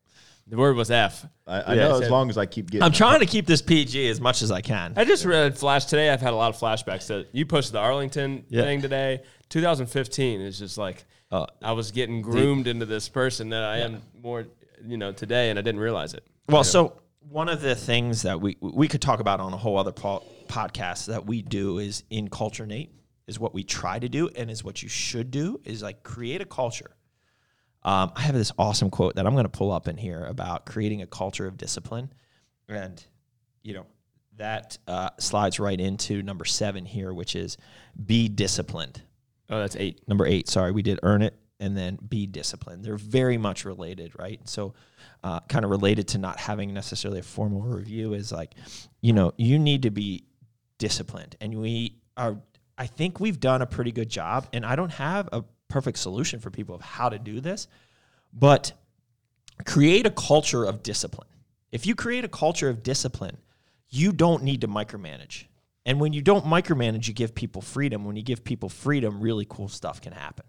The word was F. I, I Yeah, know so- as long as I keep getting. I'm trying to keep this PG as much as I can. I just read Flash today. I've had a lot of flashbacks. That you posted the Arlington Yeah. thing today. 2015 is just like Uh, I was getting groomed into this person that I am more, you know, today, and I didn't realize it. Well, so one of the things that we we could talk about on a whole other po- podcast that we do is in culture, Nate, is what we try to do, and is what you should do is like create a culture. Um, I have this awesome quote that I'm going to pull up in here about creating a culture of discipline, and you know that uh, slides right into number seven here, which is be disciplined Oh, that's eight. number eight. Sorry we did earn it and then be disciplined. They're very much related right? So uh, kind of related to not having necessarily a formal review is like you know you need to be disciplined and we are i think we've done a pretty good job and i don't have a perfect solution for people of how to do this but create a culture of discipline. If you create a culture of discipline you don't need to micromanage and when you don't micromanage, you give people freedom. When you give people freedom, really cool stuff can happen,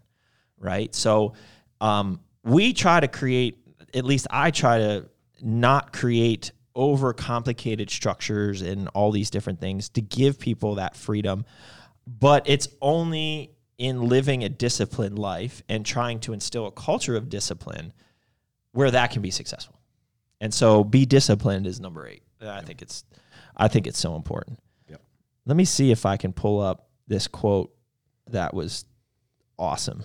right? So um, we try to create, at least I try to not create over complicated structures and all these different things to give people that freedom. But it's only in living a disciplined life and trying to instill a culture of discipline where that can be successful. And so be disciplined is number eight. I think it's I think it's so important. Let me see if I can pull up this quote that was awesome.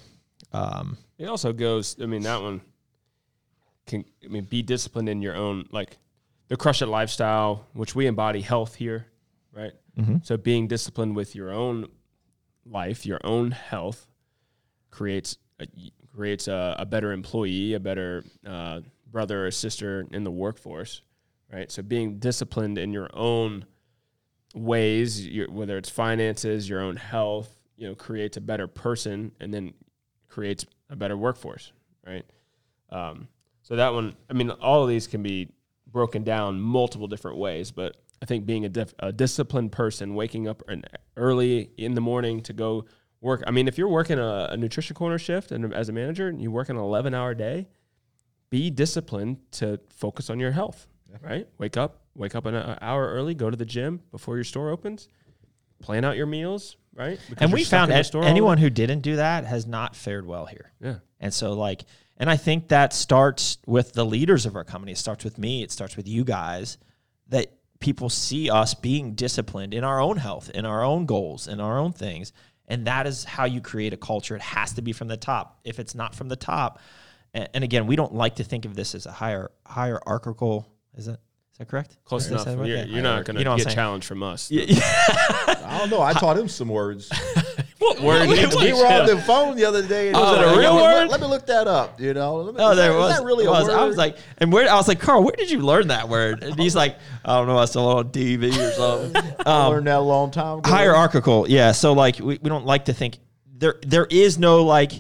Um, It also goes. I mean, that one can. I mean, be disciplined in your own like the crush it lifestyle, which we embody health here, right? So being disciplined with your own life, your own health, creates a, creates a, a better employee, a better uh, brother or sister in the workforce, right? So being disciplined in your own ways, your, whether it's finances, your own health, you know, creates a better person, and then creates a better workforce, right? Um, so that one, I mean, all of these can be broken down multiple different ways, but I think being a, dif- a disciplined person, waking up an early in the morning to go work. I mean, if you're working a, a nutrition corner shift and as a manager and you work an 11 hour day, be disciplined to focus on your health, right? Wake up, wake up an hour early, go to the gym before your store opens, plan out your meals, right? Because and we found store anyone who didn't do that has not fared well here. Yeah. And so like and I think that starts with the leaders of our company. It starts with me, it starts with you guys that people see us being disciplined in our own health, in our own goals, in our own things. And that is how you create a culture. It has to be from the top. If it's not from the top, and, and again, we don't like to think of this as a higher hierarchical. Is that is that correct? Close Did enough. right? You're, Yeah. you're not going to You know what I'm get challenged from us. I don't know. I taught him some words. What word? we were on the phone the other day. And Oh, was it a real "Let- word?" Let me look that up. You know. Let me, Oh, there that- was. Is that really it a was. word? I was like, and where? I was like, Carl, where did you learn that word? And he's like, I don't know. I saw it on TV or something. I Um, learned that a long time ago. hierarchical, yeah. So like, we, we don't like to think there. There is no like.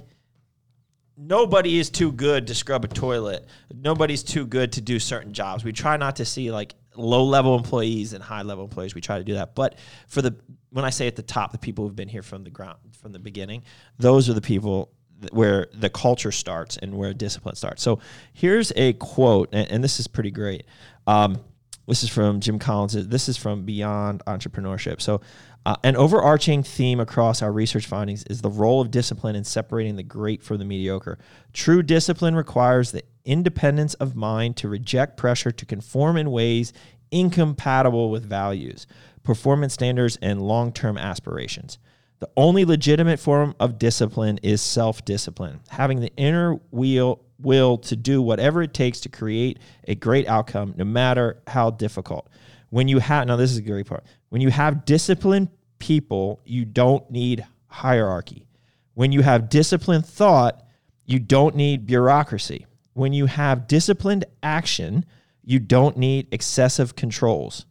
Nobody is too good to scrub a toilet. Nobody's too good to do certain jobs. We try not to see like low level employees and high level employees. We try to do that. But for the when I say at the top, the people who've been here from the ground from the beginning, those are the people where the culture starts and where discipline starts. So here's a quote, and, and this is pretty great. Um, this is from Jim Collins. This is from Beyond Entrepreneurship. So, uh, an overarching theme across our research findings is the role of discipline in separating the great from the mediocre. True discipline requires the independence of mind to reject pressure to conform in ways incompatible with values, performance standards, and long term aspirations. The only legitimate form of discipline is self discipline, having the inner wheel, will to do whatever it takes to create a great outcome, no matter how difficult. When you have, now this is a great part, when you have disciplined people, you don't need hierarchy. When you have disciplined thought, you don't need bureaucracy. When you have disciplined action, you don't need excessive controls.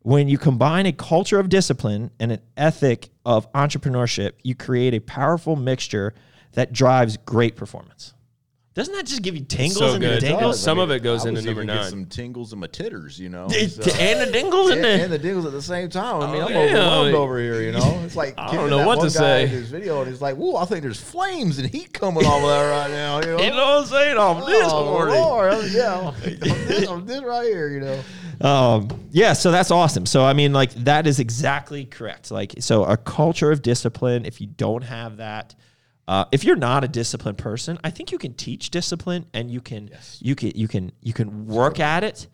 When you combine a culture of discipline and an ethic of entrepreneurship, you create a powerful mixture that drives great performance. Doesn't that just give you tingles So and good. tingles? Some of it goes I into was number even get nine. Some tingles in my titters, you know. and the dingles in and, there. and the dingles at the same time. I mean, Oh, I'm yeah. overwhelmed over here. You know, it's like I don't and know that what one to guy say. In this video, and he's like, "Whoa, I think there's flames and heat coming off of that right now." You know, You know what I'm saying? I'm this oh, morning. Lord, I'm- yeah, I'm this, I'm this right here. You know, Um, yeah, so that's awesome. So I mean, like that is exactly correct. Like, so a culture of discipline. If you don't have that, uh, if you're not a disciplined person, I think you can teach discipline and you can you can you can you can work at it.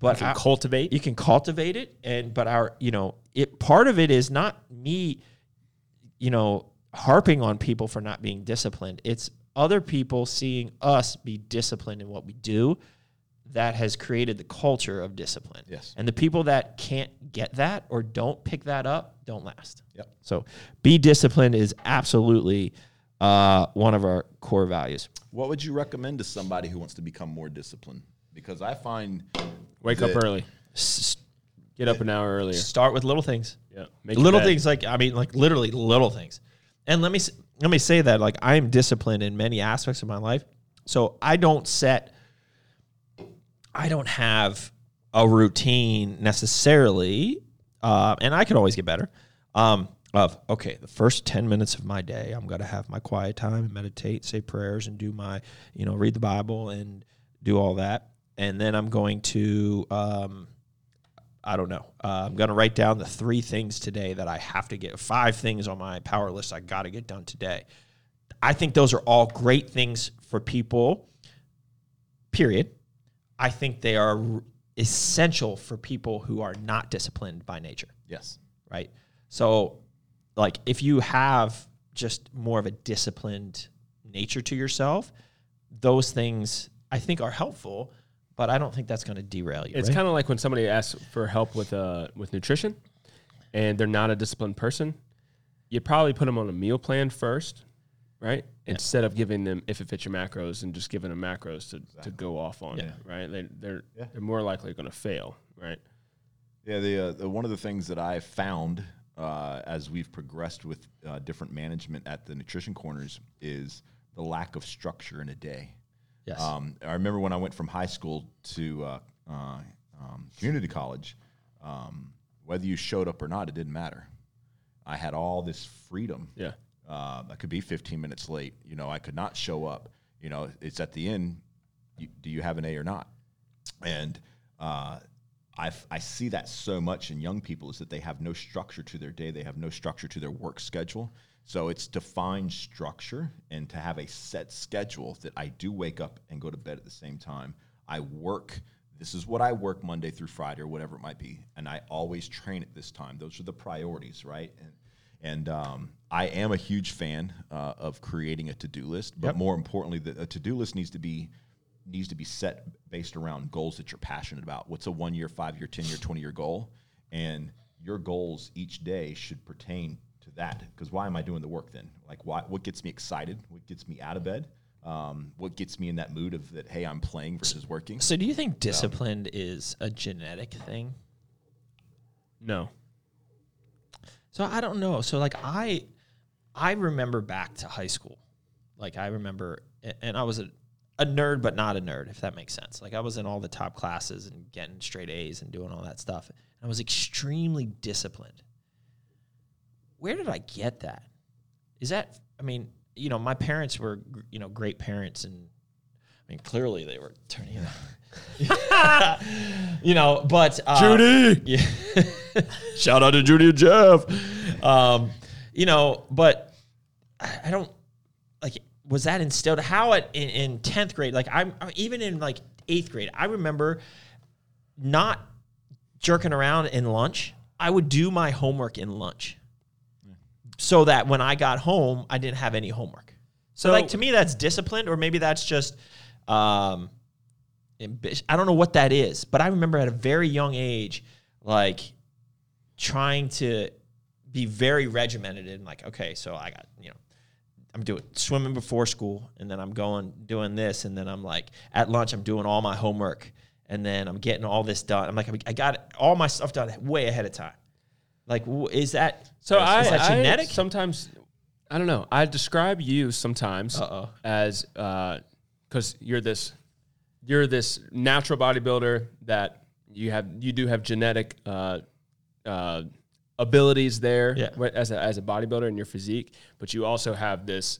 But you can cultivate. you can cultivate it, and but our you know it part of it is not me, you know, harping on people for not being disciplined. It's other people seeing us be disciplined in what we do that has created the culture of discipline. Yes. And the people that can't get that or don't pick that up don't last. Yep. So be disciplined is absolutely uh, one of our core values. What would you recommend to somebody who wants to become more disciplined? Because I find Wake up early. S- Get up an hour earlier. start with little things. Yeah. Make little things like I mean, like literally little things. And let me let me say that like I am disciplined in many aspects of my life. So I don't set. I don't have a routine necessarily, uh, and I could always get better. Um, of okay, the first ten minutes of my day, I'm gonna have my quiet time and meditate, say prayers, and do my you know read the Bible and do all that, and then I'm going to. Um, I don't know. Uh, I'm going to write down the three things today that I have to get, five things on my power list I got to get done today. I think those are all great things for people, period. I think they are essential for people who are not disciplined by nature, yes, right? So, like, if you have just more of a disciplined nature to yourself, those things I think are helpful, but I don't think that's going to derail you. It's right? kind of like when somebody asks for help with uh with nutrition, and they're not a disciplined person. You probably put them on a meal plan first, right? Instead of giving them if it fits your macros and just giving them macros to, to go off on, Yeah. right? They, they're Yeah. they're more likely going to fail, right? yeah. The, uh, the one of the things that I found uh, as we've progressed with uh, different management at the nutrition corners is the lack of structure in a day. yes. Um, I remember when I went from high school to uh, uh, um, community college, um, whether you showed up or not, it didn't matter. I had all this freedom. Yeah. Uh, I could be 15 minutes late. You know, I could not show up. You know, it's at the end. You, do you have an A or not? And uh, I I see that so much in young people is that they have no structure to their day. They have no structure to their work schedule. So it's to find structure and to have a set schedule that I do wake up and go to bed at the same time. I work. This is what I work Monday through Friday or whatever it might be, and I always train at this time. Those are the priorities, right? And and um, I am a huge fan uh, of creating a to-do list, but more importantly, the, a to-do list needs to be needs to be set based around goals that you're passionate about. What's a one-year, five-year, ten-year, twenty-year goal, and your goals each day should pertain to that. Because why am I doing the work then? Like, why? What gets me excited? What gets me out of bed? Um, what gets me in that mood of that? Hey, I'm playing versus working. So, do you think discipline is a genetic thing? No. So I don't know. So like I, I remember back to high school, like I remember, and I was a, a nerd, but not a nerd, if that makes sense. Like I was in all the top classes and getting straight A's and doing all that stuff. And I was extremely disciplined. Where did I get that? Is that? I mean, you know, my parents were, you know, great parents, and I mean, clearly they were turning, you know, you know, but uh, Judy! yeah. Shout out to Judy and Jeff. Um, you know, but I I don't like. Was that instilled? How at in, in tenth grade? Like I'm even in like eighth grade. I remember not jerking around in lunch. I would do my homework in lunch, so that when I got home, I didn't have any homework. So, So- like to me, that's disciplined, or maybe that's just. Um, ambition. I don't know what that is, but I remember at a very young age, like trying to be very regimented and like, okay, so I got, you know, I'm doing swimming before school and then I'm going doing this and then I'm like at lunch I'm doing all my homework and then I'm getting all this done. I'm like I got all my stuff done way ahead of time. Like is that So is I, that I genetic? sometimes I don't know. I describe you sometimes Uh-oh. as because you're this you're this natural bodybuilder that you have you do have genetic uh, uh, abilities there Yeah. as a, as a bodybuilder and your physique, but you also have this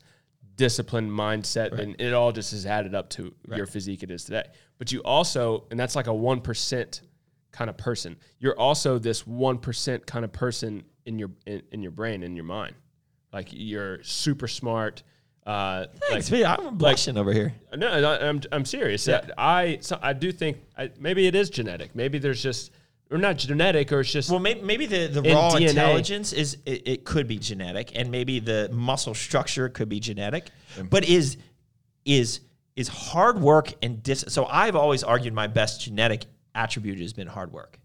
disciplined mindset, and it all just is added up to your physique it is today. But you also, and that's like a one percent kind of person. You're also this one percent kind of person in your in, in your brain in your mind. Like you're super smart. Uh, Thanks, like, man. I'm blushing over here. no, I- I'm I'm serious. Yeah. I so I do think I, maybe it is genetic. Maybe there's just or not genetic, or it's just Well, maybe, maybe the, the In raw DNA. intelligence is it, it could be genetic, and maybe the muscle structure could be genetic. But is is is hard work and dis? So I've always argued my best genetic attribute has been hard work,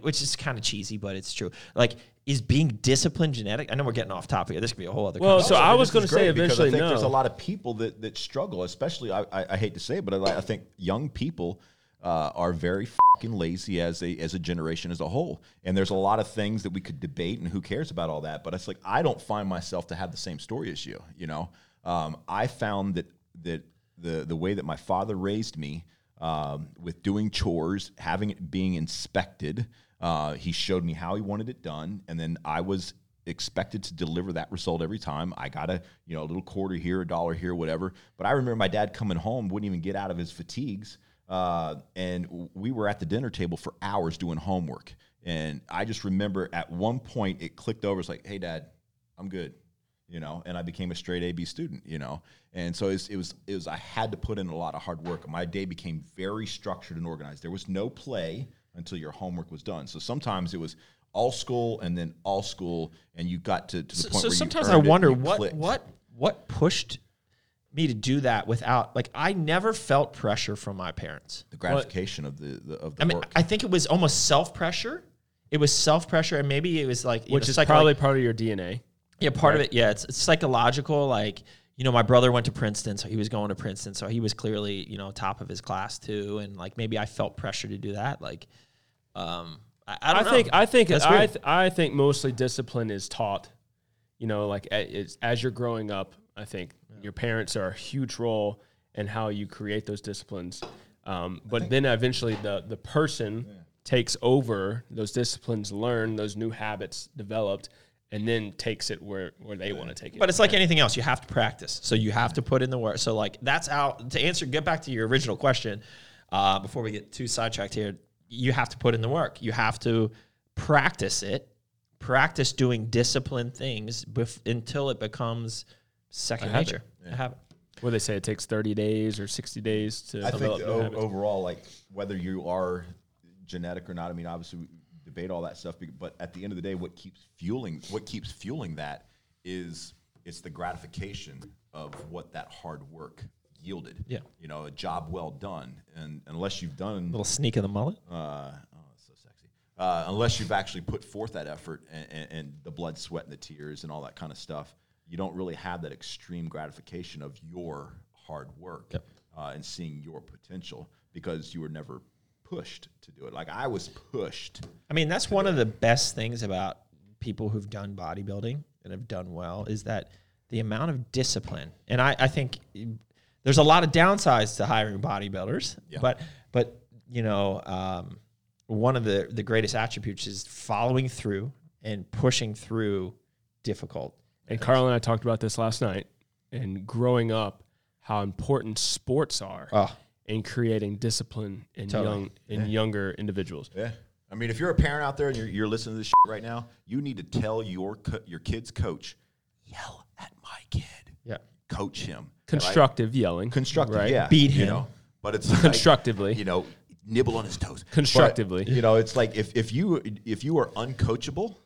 which is kind of cheesy, but it's true. Like, is being disciplined genetic? I know we're getting off topic. here. This could be a whole other. Well, conversation. so I was gonna say great because eventually I think there's a lot of people that that struggle, especially I, I, I hate to say it, but I, I think young people uh, are very fucking lazy as a as a generation as a whole. And there's a lot of things that we could debate, and who cares about all that? But it's like I don't find myself to have the same story as you. You know, um, I found that that the the way that my father raised me um, with doing chores, having it being inspected. Uh, he showed me how he wanted it done, and then I was expected to deliver that result every time. I got a you know a little quarter here, a dollar here, whatever. But I remember my dad coming home, wouldn't even get out of his fatigues, uh, and we were at the dinner table for hours doing homework. And I just remember at one point it clicked over. It's like, hey, dad, I'm good you know, and I became a straight A B student, you know, and so it was, it was it was I had to put in a lot of hard work. My day became very structured and organized. There was no play until your homework was done. So sometimes it was all school and then all school, and you got to, to the so, point so where sometimes you I wonder what clicked. what what pushed me to do that without like I never felt pressure from my parents. the gratification of the, the of the I mean, work. I think it was almost self pressure. It was self pressure, and maybe it was like you which know, is psycho- probably part of your DNA. yeah, part of it. Yeah, it's, it's psychological. Like you know, my brother went to Princeton, so he was going to Princeton, so he was clearly you know top of his class too, and like maybe I felt pressure to do that. Like, um, I, I I, don't know. I think I think That's I, weird. th- I think mostly discipline is taught. You know, like a- it's, as you're growing up, I think your parents are a huge role in how you create those disciplines. Um, but then eventually the the person takes over those disciplines, learn those new habits developed, and then takes it where where they want to take it. But it's like anything else; you have to practice. So you have to put in the work. So like that's out to answer. Get back to your original question uh, before we get too sidetracked here. You have to put in the work. You have to practice it. Practice doing disciplined things bef- until it becomes second habit. nature. A habit. where they say it takes 30 days or 60 days to I think develop that new o- overall, like whether you are genetic or not, I mean, obviously we debate all that stuff, but at the end of the day, what keeps fueling what keeps fueling that is it's the gratification of what that hard work yielded. Yeah. you know, a job well done, and unless you've done a little sneak of the mullet. uh, oh, it's so sexy. Uh, unless you've actually put forth that effort and, and, and the blood, sweat, and the tears and all that kind of stuff, you don't really have that extreme gratification of your hard work uh, and seeing your potential because you were never pushed to do it. Like I was pushed. I mean, that's one of the best things about people who've done bodybuilding and have done well is that the amount of discipline. And I, I think there's a lot of downsides to hiring bodybuilders, Yeah. but but you know, um, one of the the greatest attributes is following through and pushing through difficult. And Carl and I talked about this last night. and growing up how important sports are Oh. in creating discipline in Totally. young in younger individuals. Yeah. I mean, if you're a parent out there and you're, you're listening to this shit right now, you need to tell your co- your kid's coach, yell at my kid, Yeah. coach him, right? Constructive yelling. constructive, right? yeah, Beat him. you him. know. But it's like, Constructively. you know, nibble on his toes, But, Constructively. you know, it's like if, if you if you are uncoachable,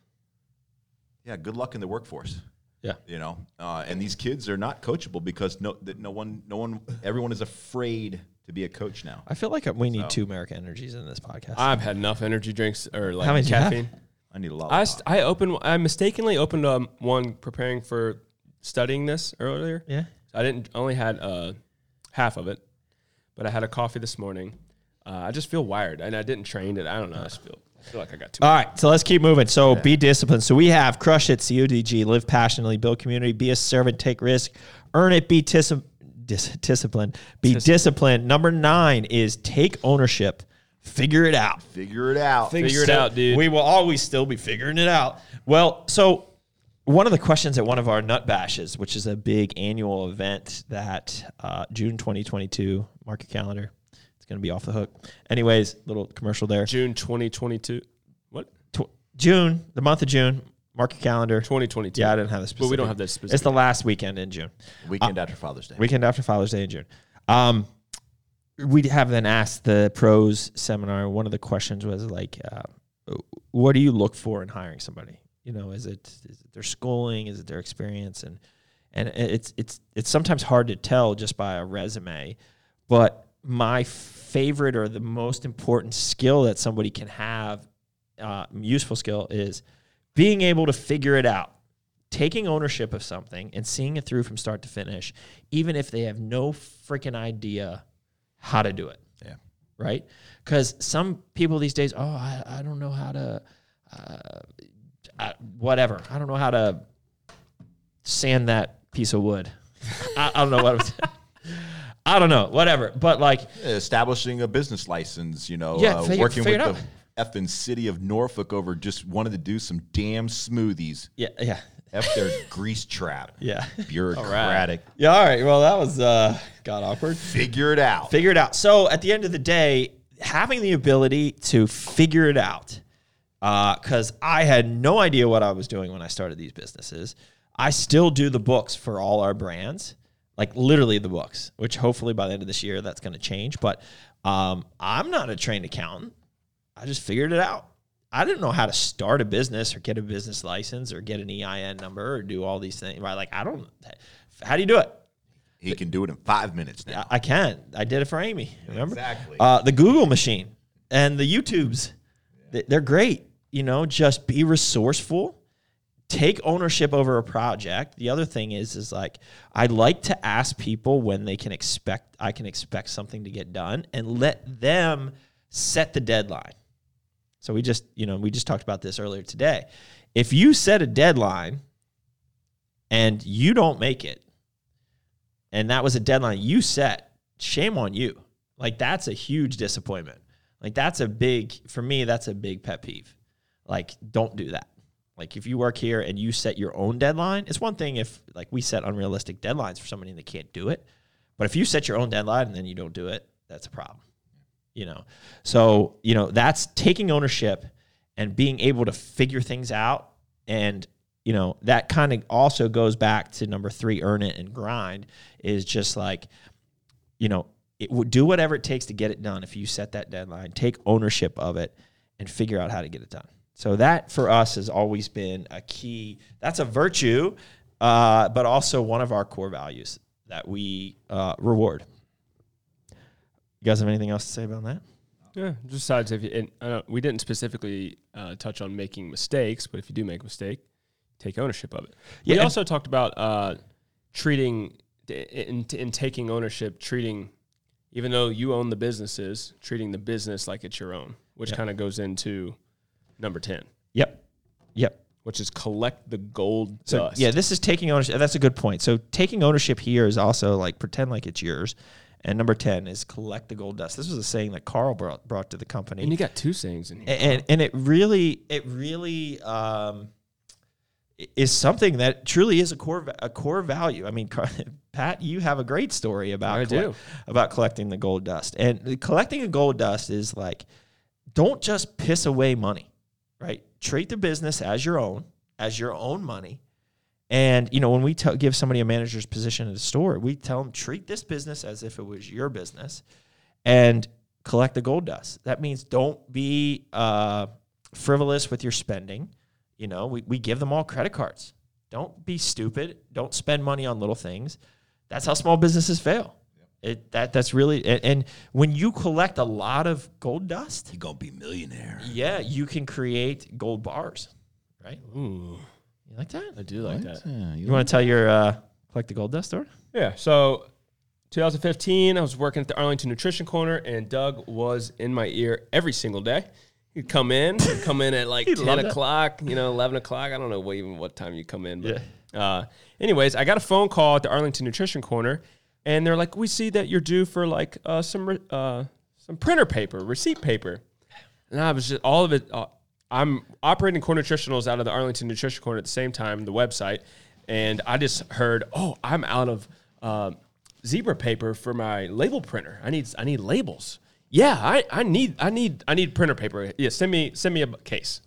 yeah, good luck in the workforce. Yeah. you know, uh, and these kids are not coachable because no, that no one, no one, everyone is afraid to be a coach now. I feel like we need So. two American Energies in this podcast. I've had enough energy drinks or like How many do you have? caffeine. I need a lot. I, st- I opened I mistakenly opened um, one preparing for studying this earlier. yeah. I didn't only had uh, half of it, but I had a coffee this morning. Uh, I just feel wired, and I didn't train it. I don't know. I just feel I feel like I got too. All right, so let's keep moving. So be disciplined. So we have crush it, CODG, live passionately, build community, be a servant, take risk, earn it, be dis- dis- disciplined, be disciplined. Number nine is take ownership, figure it out. Figure it out. Figure it out, dude. We will always still be figuring it out. Well, so one of the questions at one of our nut bashes, which is a big annual event that uh, June 2022, mark your calendar. It's going to be off the hook. Anyways, little commercial there. June 2022. What? Tw- June, the month of June, mark your calendar. 2022. Yeah, I didn't have this. specific. But we don't have that It's the last weekend in June. Weekend after Father's Day. Weekend after Father's Day in June. Um, we have then asked the pros seminar. One of the questions was like, uh, "What do you look for in hiring somebody? You know, is it is it their schooling? Is it their experience? And and it's it's it's sometimes hard to tell just by a resume, but my favorite or the most important skill that somebody can have, uh, useful skill, is being able to figure it out taking ownership of something and seeing it through from start to finish, even if they have no freaking idea how to do it. Yeah. Right? Because some people these days, oh, I, I don't know how to, uh, I, whatever. I don't know how to sand that piece of wood. I, I don't know what I'm I don't know, whatever. But like, Establishing a business license, you know, Yeah, uh, figure- working figure with it the effing city of Norfolk over just wanted to do some damn smoothies. yeah, yeah, F their grease trap. yeah. Bureaucratic. Yeah, all right. Well, that was uh got awkward. Figure it out. figure it out. So at the end of the day, having the ability to figure it out, because I had no idea what I was doing when I started these businesses. I still do the books for all our brands, like literally the books, which hopefully by the end of this year that's going to change. But um, I'm not a trained accountant. I just figured it out. I didn't know how to start a business or get a business license or get an EIN number or do all these things. Right? Like I don't. How do you do it? He can do it in five minutes now. I can. I did it for Amy. Remember? Exactly. Uh, the Google machine and the YouTubes, th- they're great. You know, just be resourceful. Take ownership over a project. The other thing is, is like I like to ask people when they can expect. I can expect something to get done, and let them set the deadline. So we just, you know, we just talked about this earlier today. If you set a deadline and you don't make it, and that was a deadline you set, shame on you. Like that's a huge disappointment. Like that's a big for me that's a big pet peeve. Like don't do that. Like if you work here and you set your own deadline, it's one thing if like we set unrealistic deadlines for somebody and they can't do it. But if you set your own deadline and then you don't do it, that's a problem. You know. So, you know, that's taking ownership and being able to figure things out and you know that kind of also goes back to number three earn it and grind is just like you know it would do whatever it takes to get it done if you set that deadline take ownership of it and figure out how to get it done so that for us has always been a key that's a virtue uh, but also one of our core values that we uh, reward you guys have anything else to say about that Yeah, just besides if you, and we didn't specifically uh, touch on making mistakes, but if you do make a mistake, take ownership of it. Yeah, we also talked about uh, treating in, in taking ownership, treating even though you own the businesses, treating the business like it's your own, which Yeah. kind of goes into number ten, yep yep which is collect the gold So dust. yeah, this is taking ownership. That's a good point. So taking ownership here is also like pretend like it's yours. And number ten is collect the gold dust. This was a saying that Carl brought brought to the company, and you got two sayings in here. and and it really it really um, is something that truly is a core a core value. I mean, Pat, you have a great story about I do. about collecting the gold dust, and collecting a gold dust is like don't just piss away money, right? Treat the business as your own, as your own money. And you know, when we give somebody a manager's position at a store, we tell them treat this business as if it was your business, and collect the gold dust. That means don't be uh, frivolous with your spending. You know, we, we give them all credit cards. Don't be stupid. Don't spend money on little things. That's how small businesses fail. It that that's really and, and when you collect a lot of gold dust, You're gonna be millionaire. yeah, you can create gold bars, right? Ooh, You like that? I do like that. Yeah, You want to tell your uh, collect the gold dust story? Yeah. So 2015, I was working at the Arlington Nutrition Corner, and Doug was in my ear every single day. He'd come in, he'd come in at like 10 loved it. o'clock, you know, 11 o'clock. I don't know what, even what time you come in. But, uh, anyways, I got a phone call at the Arlington Nutrition Corner, and they're like, "We see that you're due for like uh, some re- uh, some printer paper, receipt paper." And I was just all of it. Uh, I'm operating Core Nutritionals out of the Arlington Nutrition Corner at the same time, the website, and I just heard, "Oh, I'm out of uh, zebra paper for my label printer. I need I need labels. Yeah, I, I need I need I need printer paper. Yeah, send me send me a case."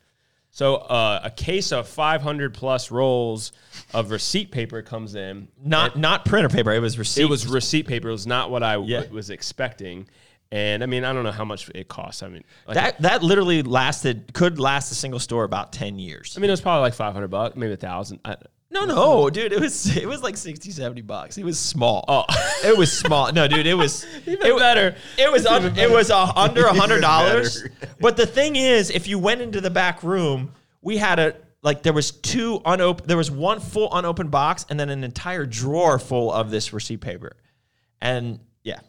So uh, a case of 500 plus rolls of receipt paper comes in. Not not printer paper. It was receipt. It was receipt paper. It was not what I Yeah. was expecting. And I mean, I don't know how much it costs. I mean, like, that that literally lasted could last a single store about ten years. I mean, it was probably like 500 bucks, maybe a thousand. I, No, no, dude. It was it was like 60, 70 bucks. It was small. Oh. it was small. No, dude. It was Even it, better. It was un, it was uh, under a hundred dollars. But the thing is, if you went into the back room, we had a like there was two unopened. There was one full unopened box, and then an entire drawer full of this receipt paper. And yeah,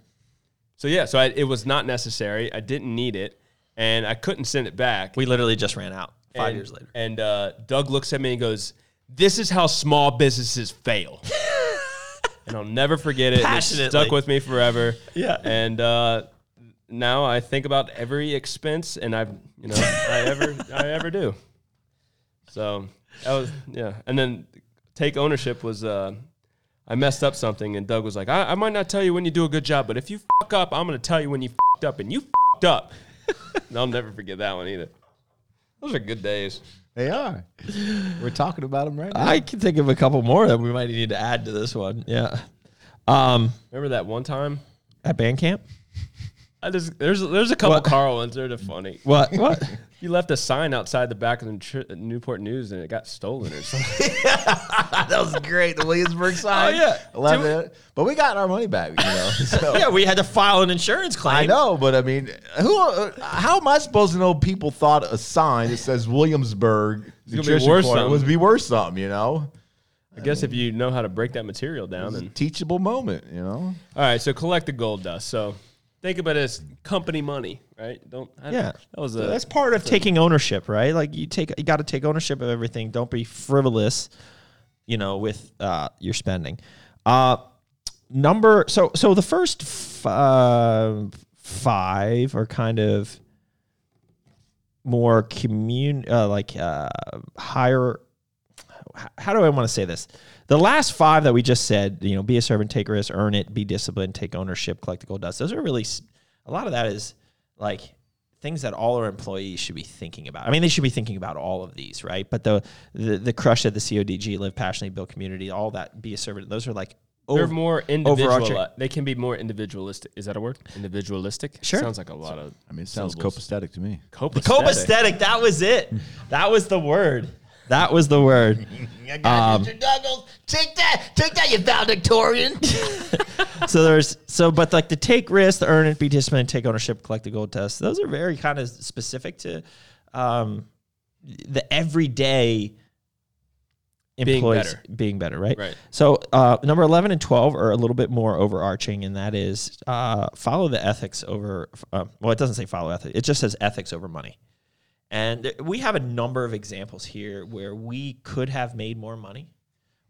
So yeah, so I, it was not necessary. I didn't need it, and I couldn't send it back. we literally just ran out five and, years later. And uh, Doug looks at me and goes, "This is how small businesses fail." and I'll never forget it. It stuck with me forever. Yeah. And uh, now I think about every expense, and I've you know I ever I ever do. So that was yeah. And then take ownership was. Uh, I messed up something, and Doug was like, I, I might not tell you when you do a good job, but if you fuck up, I'm going to tell you when you fucked up, and you fucked up. and I'll never forget that one either. Those are good days. They are. We're talking about them right now. I can think of a couple more that we might need to add to this one. Yeah. Um, Remember that one time? at band camp. I just there's there's a couple What? Carl ones. They're funny. What? What? You left a sign outside the back of the Newport News, and it got stolen or something. that was great. The Williamsburg sign. Oh, yeah. I love it. But we got our money back, you know. So. yeah, we had to file an insurance claim. I know, but I mean, who? Uh, how am I supposed to know people thought a sign that says Williamsburg be Nutrition Corner would be worth something? You know, I guess if you know how to break that material down, it's a then teachable moment. You know, all right. So collect the gold dust. So think about it as company money, right? Don't. I, Yeah. That was a. That's part of taking ownership, right? Like you take, you got to take ownership of everything. Don't be frivolous, you know, with uh, your spending. Uh, number so so the first f- uh, five are kind of more commun uh, like uh, higher. How do I want to say this? The last five that we just said, you know, be a servant, take risk, earn it, be disciplined, take ownership, collect the gold dust. Those are really a lot of that is like things that all our employees should be thinking about. I mean, they should be thinking about all of these, right? But the the, the crush at the CODG, live passionately, build community, all that, be a servant. Those are like They're more individual. overarching. They can be more individualistic. Is that a word? Individualistic. Sure. Sounds like a lot of. I mean, it sounds syllables. copacetic to me. Copacetic. copacetic. That was it. That was the word. That was the word. I Um, Mr. Douglas, take that, take that, you valedictorian. so there's so but like the take risk, the earn it, be disciplined, take ownership, collect the gold dust. Those are very kind of specific to um, the everyday Being employees better. being better, right? Right. So uh, number eleven and twelve are a little bit more overarching, and that is uh, follow the ethics over. Uh, well, it doesn't say follow ethics; it just says ethics over money. And we have a number of examples here where we could have made more money,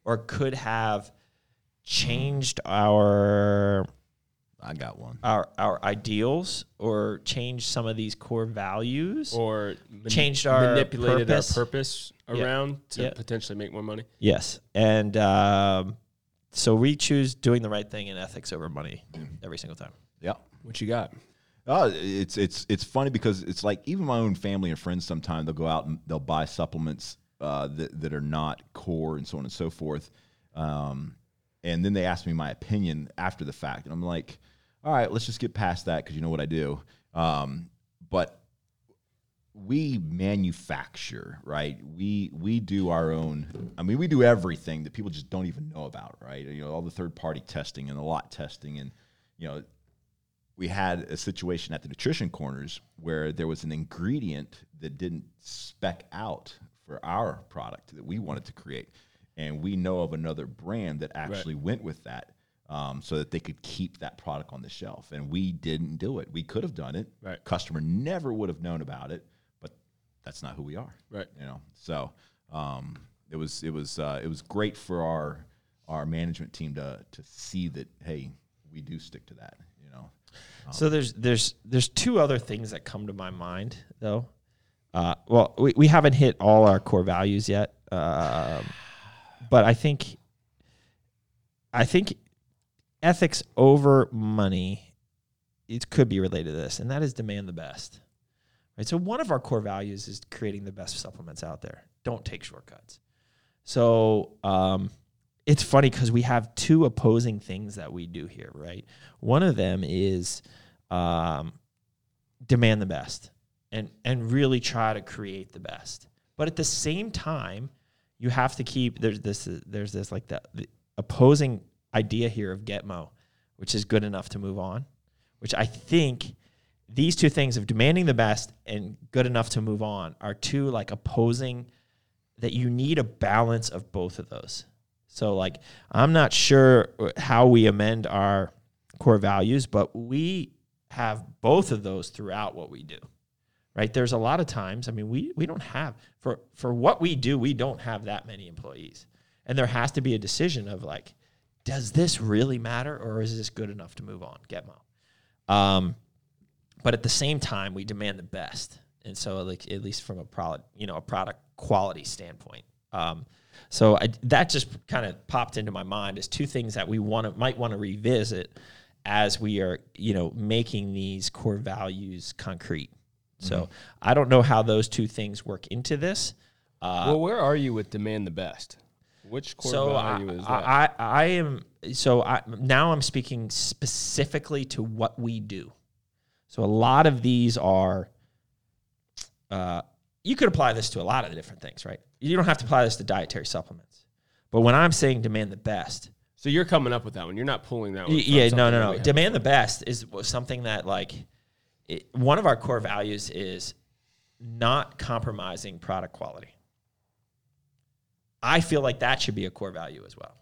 or could have changed our I got one. our our ideals or changed some of these core values. or mani- Changed our manipulated purpose. our purpose Yeah. around to Yeah. potentially make more money. yes, and um, so we choose doing the right thing and ethics over money every single time. Yeah. What you got? Oh, it's it's it's funny because it's like even my own family and friends sometimes they'll go out and they'll buy supplements uh, that that are not core and so on and so forth, um, and then they ask me my opinion after the fact, and I'm like, all right, let's just get past that because you know what I do. Um, but we manufacture, right? We we do our own. I mean, we do everything that people just don't even know about, right? You know, all the third party testing and the lot testing, and you know, we had a situation at the nutrition corners where there was an ingredient that didn't spec out for our product that we wanted to create. And we know of another brand that actually went with that um, so that they could keep that product on the shelf. And we didn't do it. We could have done it. Right. customer never would have known about it but that's not who we are Right. you know? So um, it was it was uh, it was great for our our management team to to see that hey we do stick to that you So there's there's there's two other things that come to my mind though. Uh, well, we, we haven't hit all our core values yet, um, but I think I think ethics over money it could be related to this, and that is demand the best. Right. So one of our core values is creating the best supplements out there. Don't take shortcuts. So um, it's funny because we have two opposing things that we do here, right? One of them is um, demand the best and and really try to create the best. But at the same time, you have to keep there's this there's this like the, the opposing idea here of Getmo, which is good enough to move on, which I think these two things of demanding the best and good enough to move on are two like opposing that you need a balance of both of those. So like I'm not sure how we amend our core values, but we have both of those throughout what we do. Right? There's a lot of times, I mean, we we don't have for for what we do, we don't have that many employees. And there has to be a decision of like does this really matter or is this good enough to move on? Getmo. Um but at the same time, we demand the best, and so like at least from a product, you know, a product quality standpoint. Um, so I, that just kind of popped into my mind as two things that we want to might want to revisit as we are, you know, making these core values concrete. So I don't know how those two things work into this. Uh, well, where are you with demand the best? Which core so I, value is that? I, I, I am so I now I'm speaking specifically to what we do. So a lot of these are uh, you could apply this to a lot of the different things, right? You don't have to apply this to dietary supplements. But when I'm saying demand the best, so you're coming up with that one. You're not pulling that one. Yeah, no, no, no. Demand the best is something that like it, one of our core values is not compromising product quality. I feel like that should be a core value as well.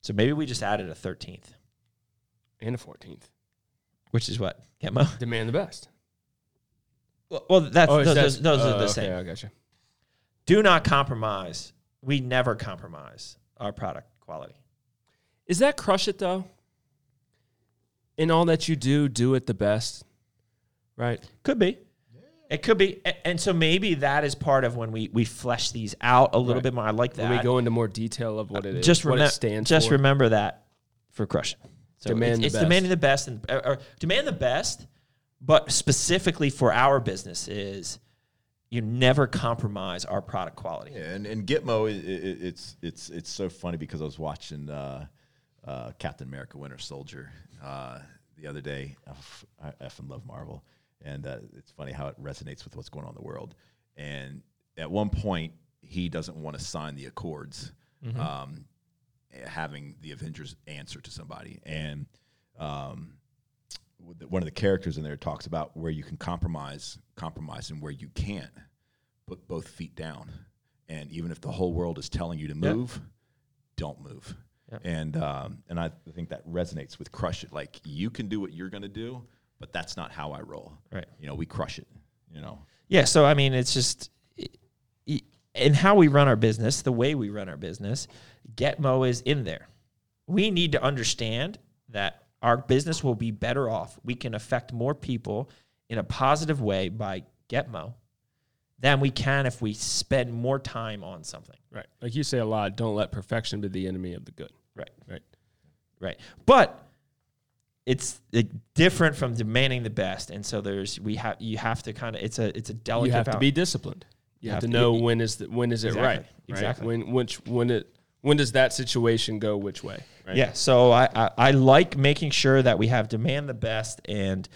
So maybe we just added a 13th, and a 14th. which is what? Getmo? Demand the best. Well, well that's, Oh, those, that- those, those oh, are the oh, okay, same. I gotcha. Do not compromise. We never compromise our product quality. Is that crush it though? In all that you do, do it the best. Right. Could be. It could be. And so maybe that is part of when we, we flesh these out a little Right. bit more. I like that. When we go into more detail of what it is, just what remember, it stands just for. remember that for crushing. So Demand it's, the it's best. demanding the best and or, or demand the best, but specifically for our business is you never compromise our product quality. Yeah, and, and Getmo, i i it's it's it's so funny because I was watching uh, uh, Captain America: Winter Soldier uh, the other day. I f- I effing love Marvel, and uh, it's funny how it resonates with what's going on in the world. And at one point, he doesn't want to sign the Accords, um, having the Avengers answer to somebody, and um, one of the characters in there talks about where you can compromise, compromise, and where you can't. Put both feet down, and even if the whole world is telling you to Yeah. move, don't move. Yeah. And um, and I think that resonates with crush it. Like you can do what you're going to do, but that's not how I roll. Right. You know, we crush it. You know. Yeah. So I mean, it's just in how we run our business, the way we run our business, Getmo is in there. we need to understand that our business will be better off. We can affect more people in a positive way by Getmo than we can if we spend more time on something. Right. Like you say a lot, don't let perfection be the enemy of the good. Right. Right. Right. But it's different from demanding the best, and so there's we have you have to kind of it's a it's a delicate. you have to be disciplined. You, have, have to know y- when is the, when is it Exactly, right? right? exactly. When which when it when does that situation go which way? Right. Yeah, so I, I, I like making sure that we have demand the best and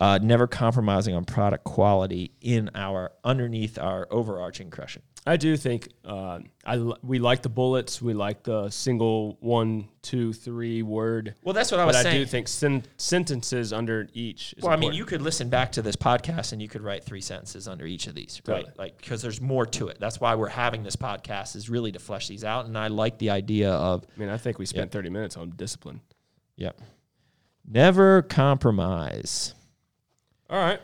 uh, never compromising on product quality in our underneath our overarching crushing. I do think uh, I we like the bullets. We like the single one, two, three word. Well, that's what I was saying. but was I do think sen- sentences under each. Is well, I mean, you could listen back to this podcast and you could write three sentences under each of these, right? Totally. Like because there's more to it. That's why we're having this podcast is really to flesh these out. And I like the idea of I mean, I think we spent Yep. thirty minutes on discipline. yep, never compromise. All right,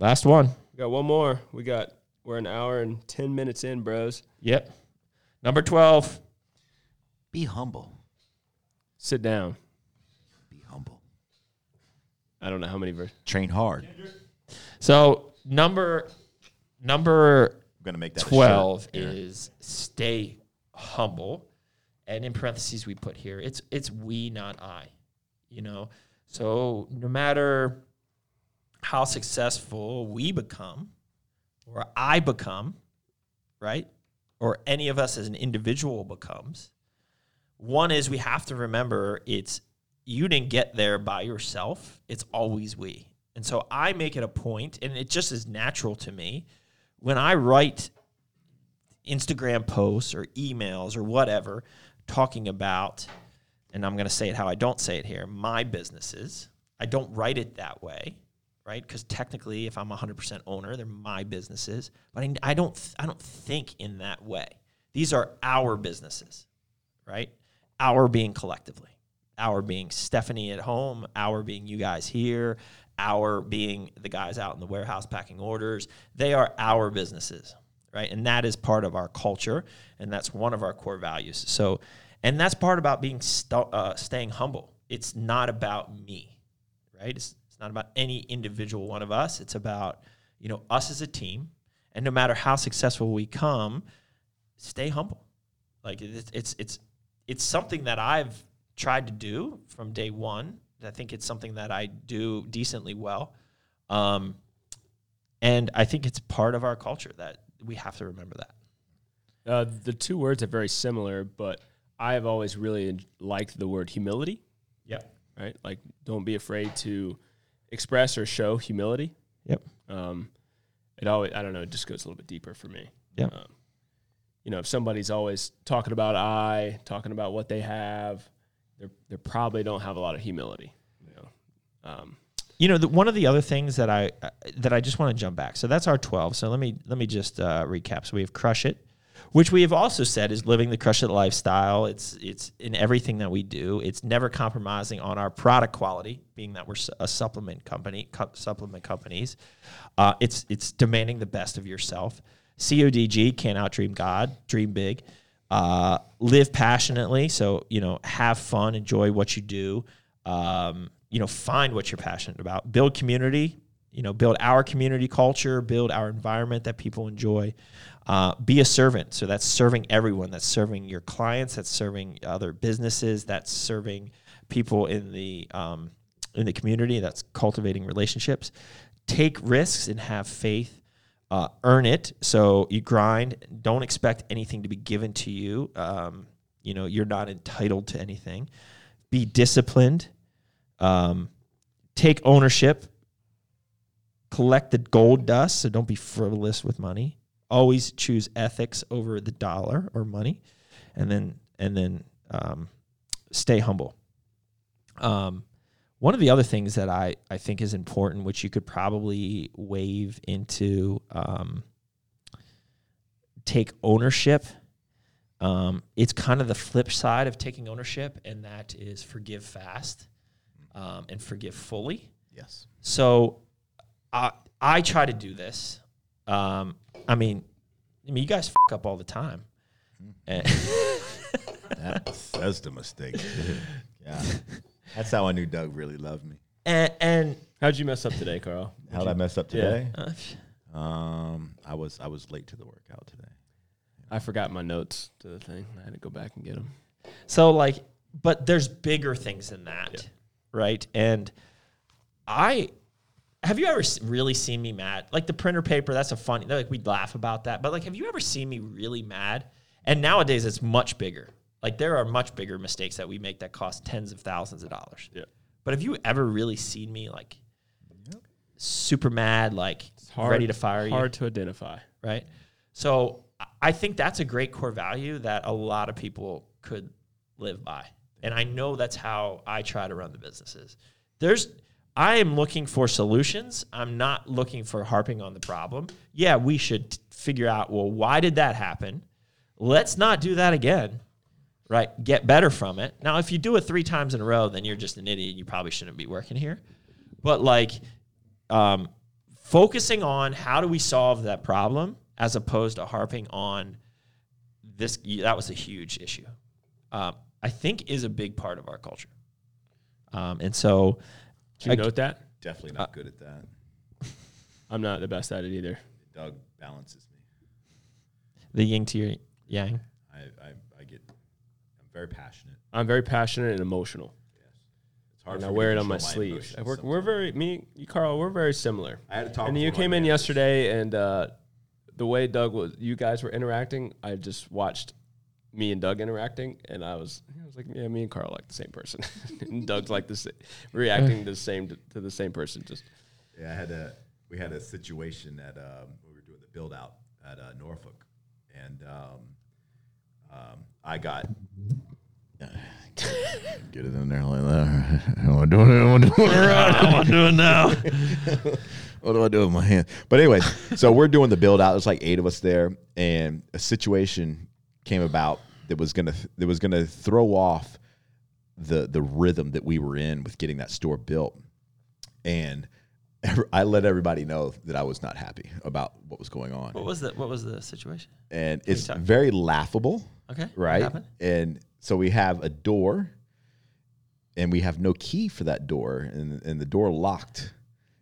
Last one. we got one more. We got we're an hour and ten minutes in, bros. Yep, number twelve. Be humble. Sit down. Be humble. I don't know how many verses. Train hard. So number number I'm gonna make that a shirt. 12 is stay humble and in parentheses we put here it's it's we not i you know so no matter how successful we become or i become right? Or any of us as an individual becomes. One is we have to remember it's you didn't get there by yourself. It's always we. And so i make it a point and it just is natural to me when I write Instagram posts or emails or whatever talking about, and I'm going to say it how I don't say it here, my businesses, I don't write it that way, right? Because technically, if I'm 100% owner, they're my businesses, but I, I don't I don't think in that way. These are our businesses, right? Our being collectively, our being Stephanie at home, our being you guys here, our being the guys out in the warehouse packing orders. They are our businesses, right? And that is part of our culture, and that's one of our core values. So, and that's part about being st- uh, staying humble. It's not about me, right? It's not about any individual one of us. It's about you know us as a team, and no matter how successful we come, stay humble. Like it's it's it's it's something that I've tried to do from day one. I think it's something that I do decently well, um, and I think it's part of our culture that we have to remember that. Uh, the two words are very similar, but I have always really liked the word humility. Yep. Right, like don't be afraid to express or show humility. Yep. Um, it always I don't know. It just goes a little bit deeper for me. Yeah. Um, you know, if somebody's always talking about I, talking about what they have, they they probably don't have a lot of humility. You know. Um, You know, the, one of the other things that I uh, that I just want to jump back. So that's our twelve. So let me let me just uh, recap. So we have crush it, which we have also said is living the crush it lifestyle. It's it's in everything that we do. It's never compromising on our product quality, being that we're a supplement company, co- supplement companies. Uh, it's it's demanding the best of yourself. CODG can't outdream God. Dream big. Uh, live passionately. So you know, have fun, enjoy what you do. Um, you know, find what you're passionate about. Build community. You know, build our community culture. Build our environment that people enjoy. Uh, be a servant. So that's serving everyone. That's serving your clients. That's serving other businesses. That's serving people in the um, in the community. That's cultivating relationships. Take risks and have faith uh, earn it. So you grind. Don't expect anything to be given to you. Um, you know, you're not entitled to anything. Be disciplined. Um, take ownership. Collect the gold dust. So don't be frivolous with money. Always choose ethics over the dollar or money, and then and then um, stay humble. Um, one of the other things that I, I think is important, which you could probably wave into um, take ownership. Um, it's kind of the flip side of taking ownership, and that is forgive fast um, and forgive fully. Yes. So I I try to do this. Um, I mean, I mean, you guys fuck up all the time. And That's, that's the mistake. yeah. That's how I knew Doug really loved me. And, and How'd you mess up today, Carl? How did I mess up today? uh, Um, I was I was late to the workout today. I forgot my notes to the thing. I had to go back and get them. So like, but there's bigger things than that, right? And I have you ever really seen me mad? Like the printer paper, that's a funny. Like we'd laugh about that, but like, have you ever seen me really mad? And nowadays, it's much bigger. Like there are much bigger mistakes that we make that cost tens of thousands of dollars. Yeah. But have you ever really seen me like super mad, like ready to fire you? Hard to identify. right? So I think that's a great core value that a lot of people could live by. And I know that's how I try to run the businesses. There's I am looking for solutions. I'm not looking for harping on the problem. Yeah, we should figure out, well, why did that happen? Let's not do that again. Right? Get better from it. Now, if you do it 3 times in a row, then you're just an idiot. You probably shouldn't be working here. But like um, focusing on how do we solve that problem as opposed to harping on this that was a huge issue um, i think is a big part of our culture um, and so Did you I- note that? Definitely not good at that. I'm not the best at it either. Doug balances me. the yin to your yang I, I, I get I'm very passionate. I'm very passionate and emotional. Yes, it's hard And I wear it on my control sleeve. I work, we're very me, you, Carl. We're very similar. I had to talk And with you one of came in yesterday, and uh, the way Doug was, you guys were interacting. I just watched me and Doug interacting, and I was, I was like, yeah, me and Carl are like the same person, and Doug's like the sa- reacting the same to, to the same person. Just Yeah, I had a we had a situation at um, we were doing the build out at uh, Norfolk, and um, um, I got get it in there like that. Am I doing it? Am I doing it right? How am I doing now? what do I do with my hand? But anyways, so we're doing the build out. There's like eight of us there, and a situation came about that was gonna that was gonna throw off the the rhythm that we were in with getting that store built, and I let everybody know that I was not happy about what was going on, what was the what was the situation? And it's talk- very laughable, okay right? And so we have a door, and we have no key for that door, and and the door locked,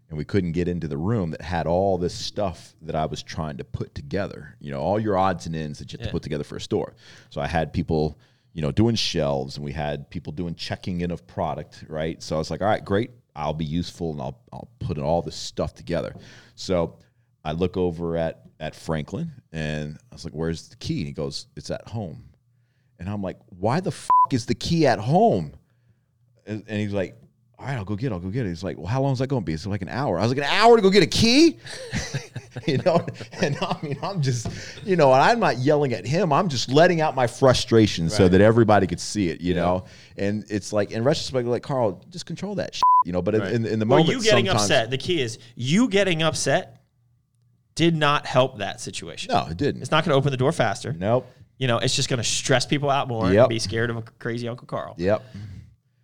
and we couldn't get into the room that had all this stuff that I was trying to put together. You know, all your odds and ends that you have Yeah. to put together for a store. So I had people, you know, doing shelves, and we had people doing checking in of product, right? So I was like, all right, great, I'll be useful, and I'll I'll put all this stuff together. So I look over at at Franklin, and I was like, where's the key? And he goes, it's at home. And I'm like, why the f- is the key at home? And, and he's like, all right, I'll go get it. I'll go get it. He's like, well, how long is that going to be? It's like an hour. I was like, an hour to go get a key? you know? And I mean, I'm just, you know, and I'm not yelling at him. I'm just letting out my frustration so that everybody could see it, you know? And it's like, in retrospect, like, Carl, just control that shit, you know? But in- Right. in, in the well moment, you getting upset the key is you getting upset did not help that situation No, it didn't. it's not going to open the door faster Nope. you know it's just going to stress people out more Yep. and be scared of a crazy uncle carl Yep.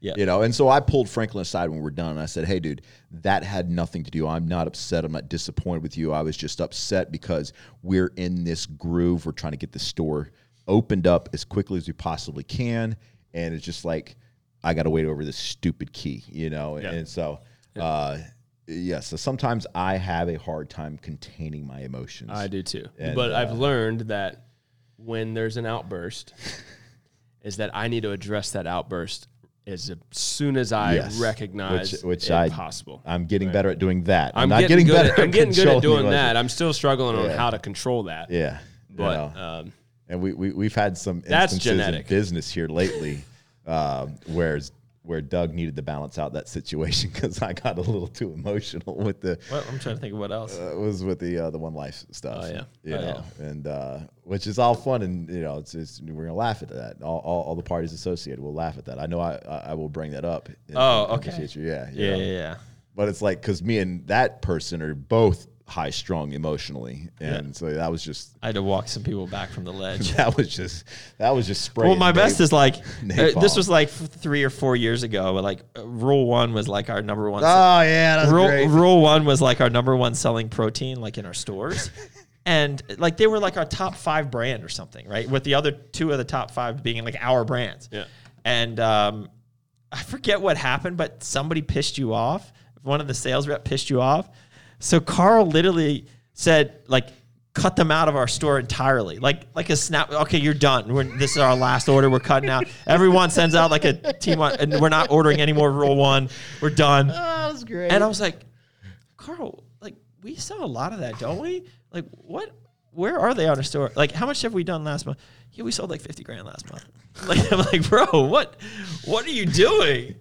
Yeah. You know, and so I pulled Franklin aside when we are done. And I said, "Hey, dude, that had nothing to do. I'm not upset. I'm not disappointed with you. I was just upset because we're in this groove. We're trying to get the store opened up as quickly as we possibly can, and it's just like I got to wait over this stupid key, you know. Yeah. And so, uh, yeah. So sometimes I have a hard time containing my emotions. I do too. And, but uh, I've learned that when there's an outburst, is that I need to address that outburst as soon as I Yes. recognize Which- which I- possible. I'm getting better at doing that. I'm, I'm not getting, getting, good better. At, I'm getting good at doing that. I'm still struggling on how to control that. Yeah. you But know. um, And we, we we've had some That's instances genetic. in business here lately, um, where where Doug needed to balance out that situation because I got a little too emotional with the Well, I'm trying to think of what else. uh, was with the uh, the one life stuff. Oh, yeah. you Oh, know, and uh, which is all fun and you know it's, it's we're gonna laugh at that. All, all, all the parties associated will laugh at that. I know I I, will bring that up. in- Oh, in okay. Yeah, yeah, yeah, yeah. But it's like because me and that person are both high strung emotionally, and so that was just I had to walk some people back from the ledge. that was just that was just spraying. well, my best is like uh, this was like three or four years ago. but, Like uh, rule one was like our number one. Oh yeah, that's rule, great. rule one was like our number one selling protein, like in our stores. and like they were like our top five brand or something, right? With the other two of the top five being like our brands. Yeah. And um, I forget what happened, but somebody pissed you off. One of the sales rep pissed you off. So Carl literally said, like, cut them out of our store entirely. Like, like a snap. Okay, you're done. We're, this is our last order. We're cutting out. Everyone sends out like a team, on, and we're not ordering any more rule one. We're done. Oh, was great. And I was like, Carl, like we sell a lot of that, don't we? Like what? Where are they on our store? Like how much have we done last month? Yeah, we sold like fifty grand last month. Like I'm like, bro, what? What are you doing?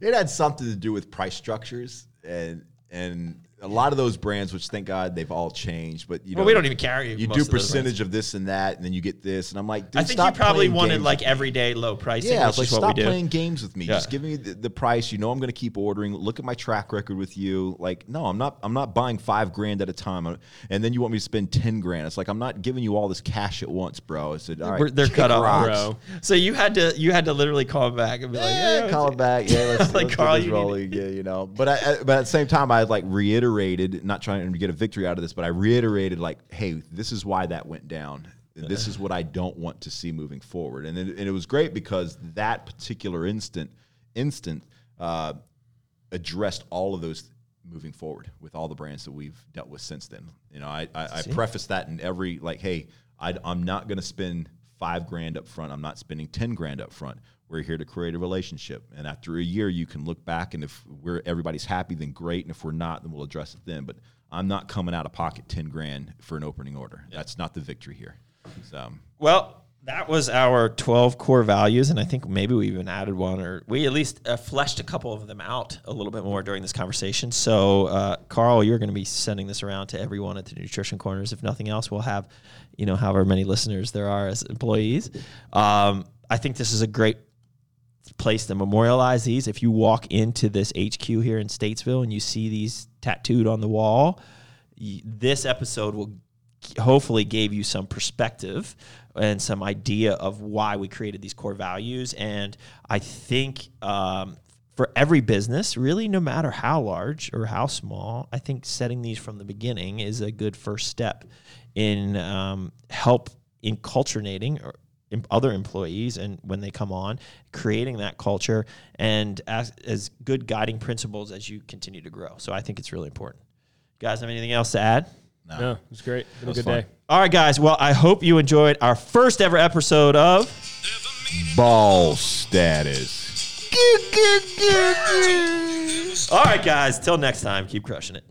it had something to do with price structures and and a lot of those brands, which thank God they've all changed, but you know Well, we don't even carry. you do of percentage of this and that, and then you get this, and I'm like, I think you probably wanted like everyday low pricing. Yeah, which like is what stop playing games with me. Yeah. Just give me the, the price. You know I'm going to keep ordering. Look at my track record with you. Like, no, I'm not. I'm not buying five grand at a time. And then you want me to spend ten grand. It's like I'm not giving you all this cash at once, bro. I said, all right, We're- they're cut off, bro. So you had to you had to literally call back and be like, Yeah, yeah, call it back. Yeah, let's, Like, let's Carl, you rolling. Yeah, you know. But I, but at the same time, I like reiterated, not trying to get a victory out of this, but I reiterated like, hey, this is why that went down. This is what I don't want to see moving forward. And it, and it was great because that particular instant instant uh, addressed all of those moving forward with all the brands that we've dealt with since then. You know, I, I, I preface that in every like, hey, I, I'm not going to spend five grand up front. I'm not spending ten grand up front. We're here to create a relationship, and after a year, you can look back, and if we're everybody's happy, then great, and if we're not, then we'll address it then. But I'm not coming out of pocket ten grand for an opening order. That's not the victory here. So, Well, that was our 12 core values. And I think maybe we even added one or we at least uh, fleshed a couple of them out a little bit more during this conversation. So, uh, Carl, you're going to be sending this around to everyone at the Nutrition Corners. If nothing else, we'll have, you know, however many listeners there are as employees. Um, I think this is a great place to memorialize these. If you walk into this HQ here in Statesville and you see these tattooed on the wall, this episode will hopefully gave you some perspective and some idea of why we created these core values. And I think um, for every business, really, no matter how large or how small, I think setting these from the beginning is a good first step in um, help inculturating or other employees and when they come on creating that culture and as, as good guiding principles as you continue to grow so i think it's really important you guys have anything else to add No, it was great. Been a good fun. day. all right, guys. Well, I hope you enjoyed our first ever episode of. ball status. All right, guys. Till next time, keep crushing it.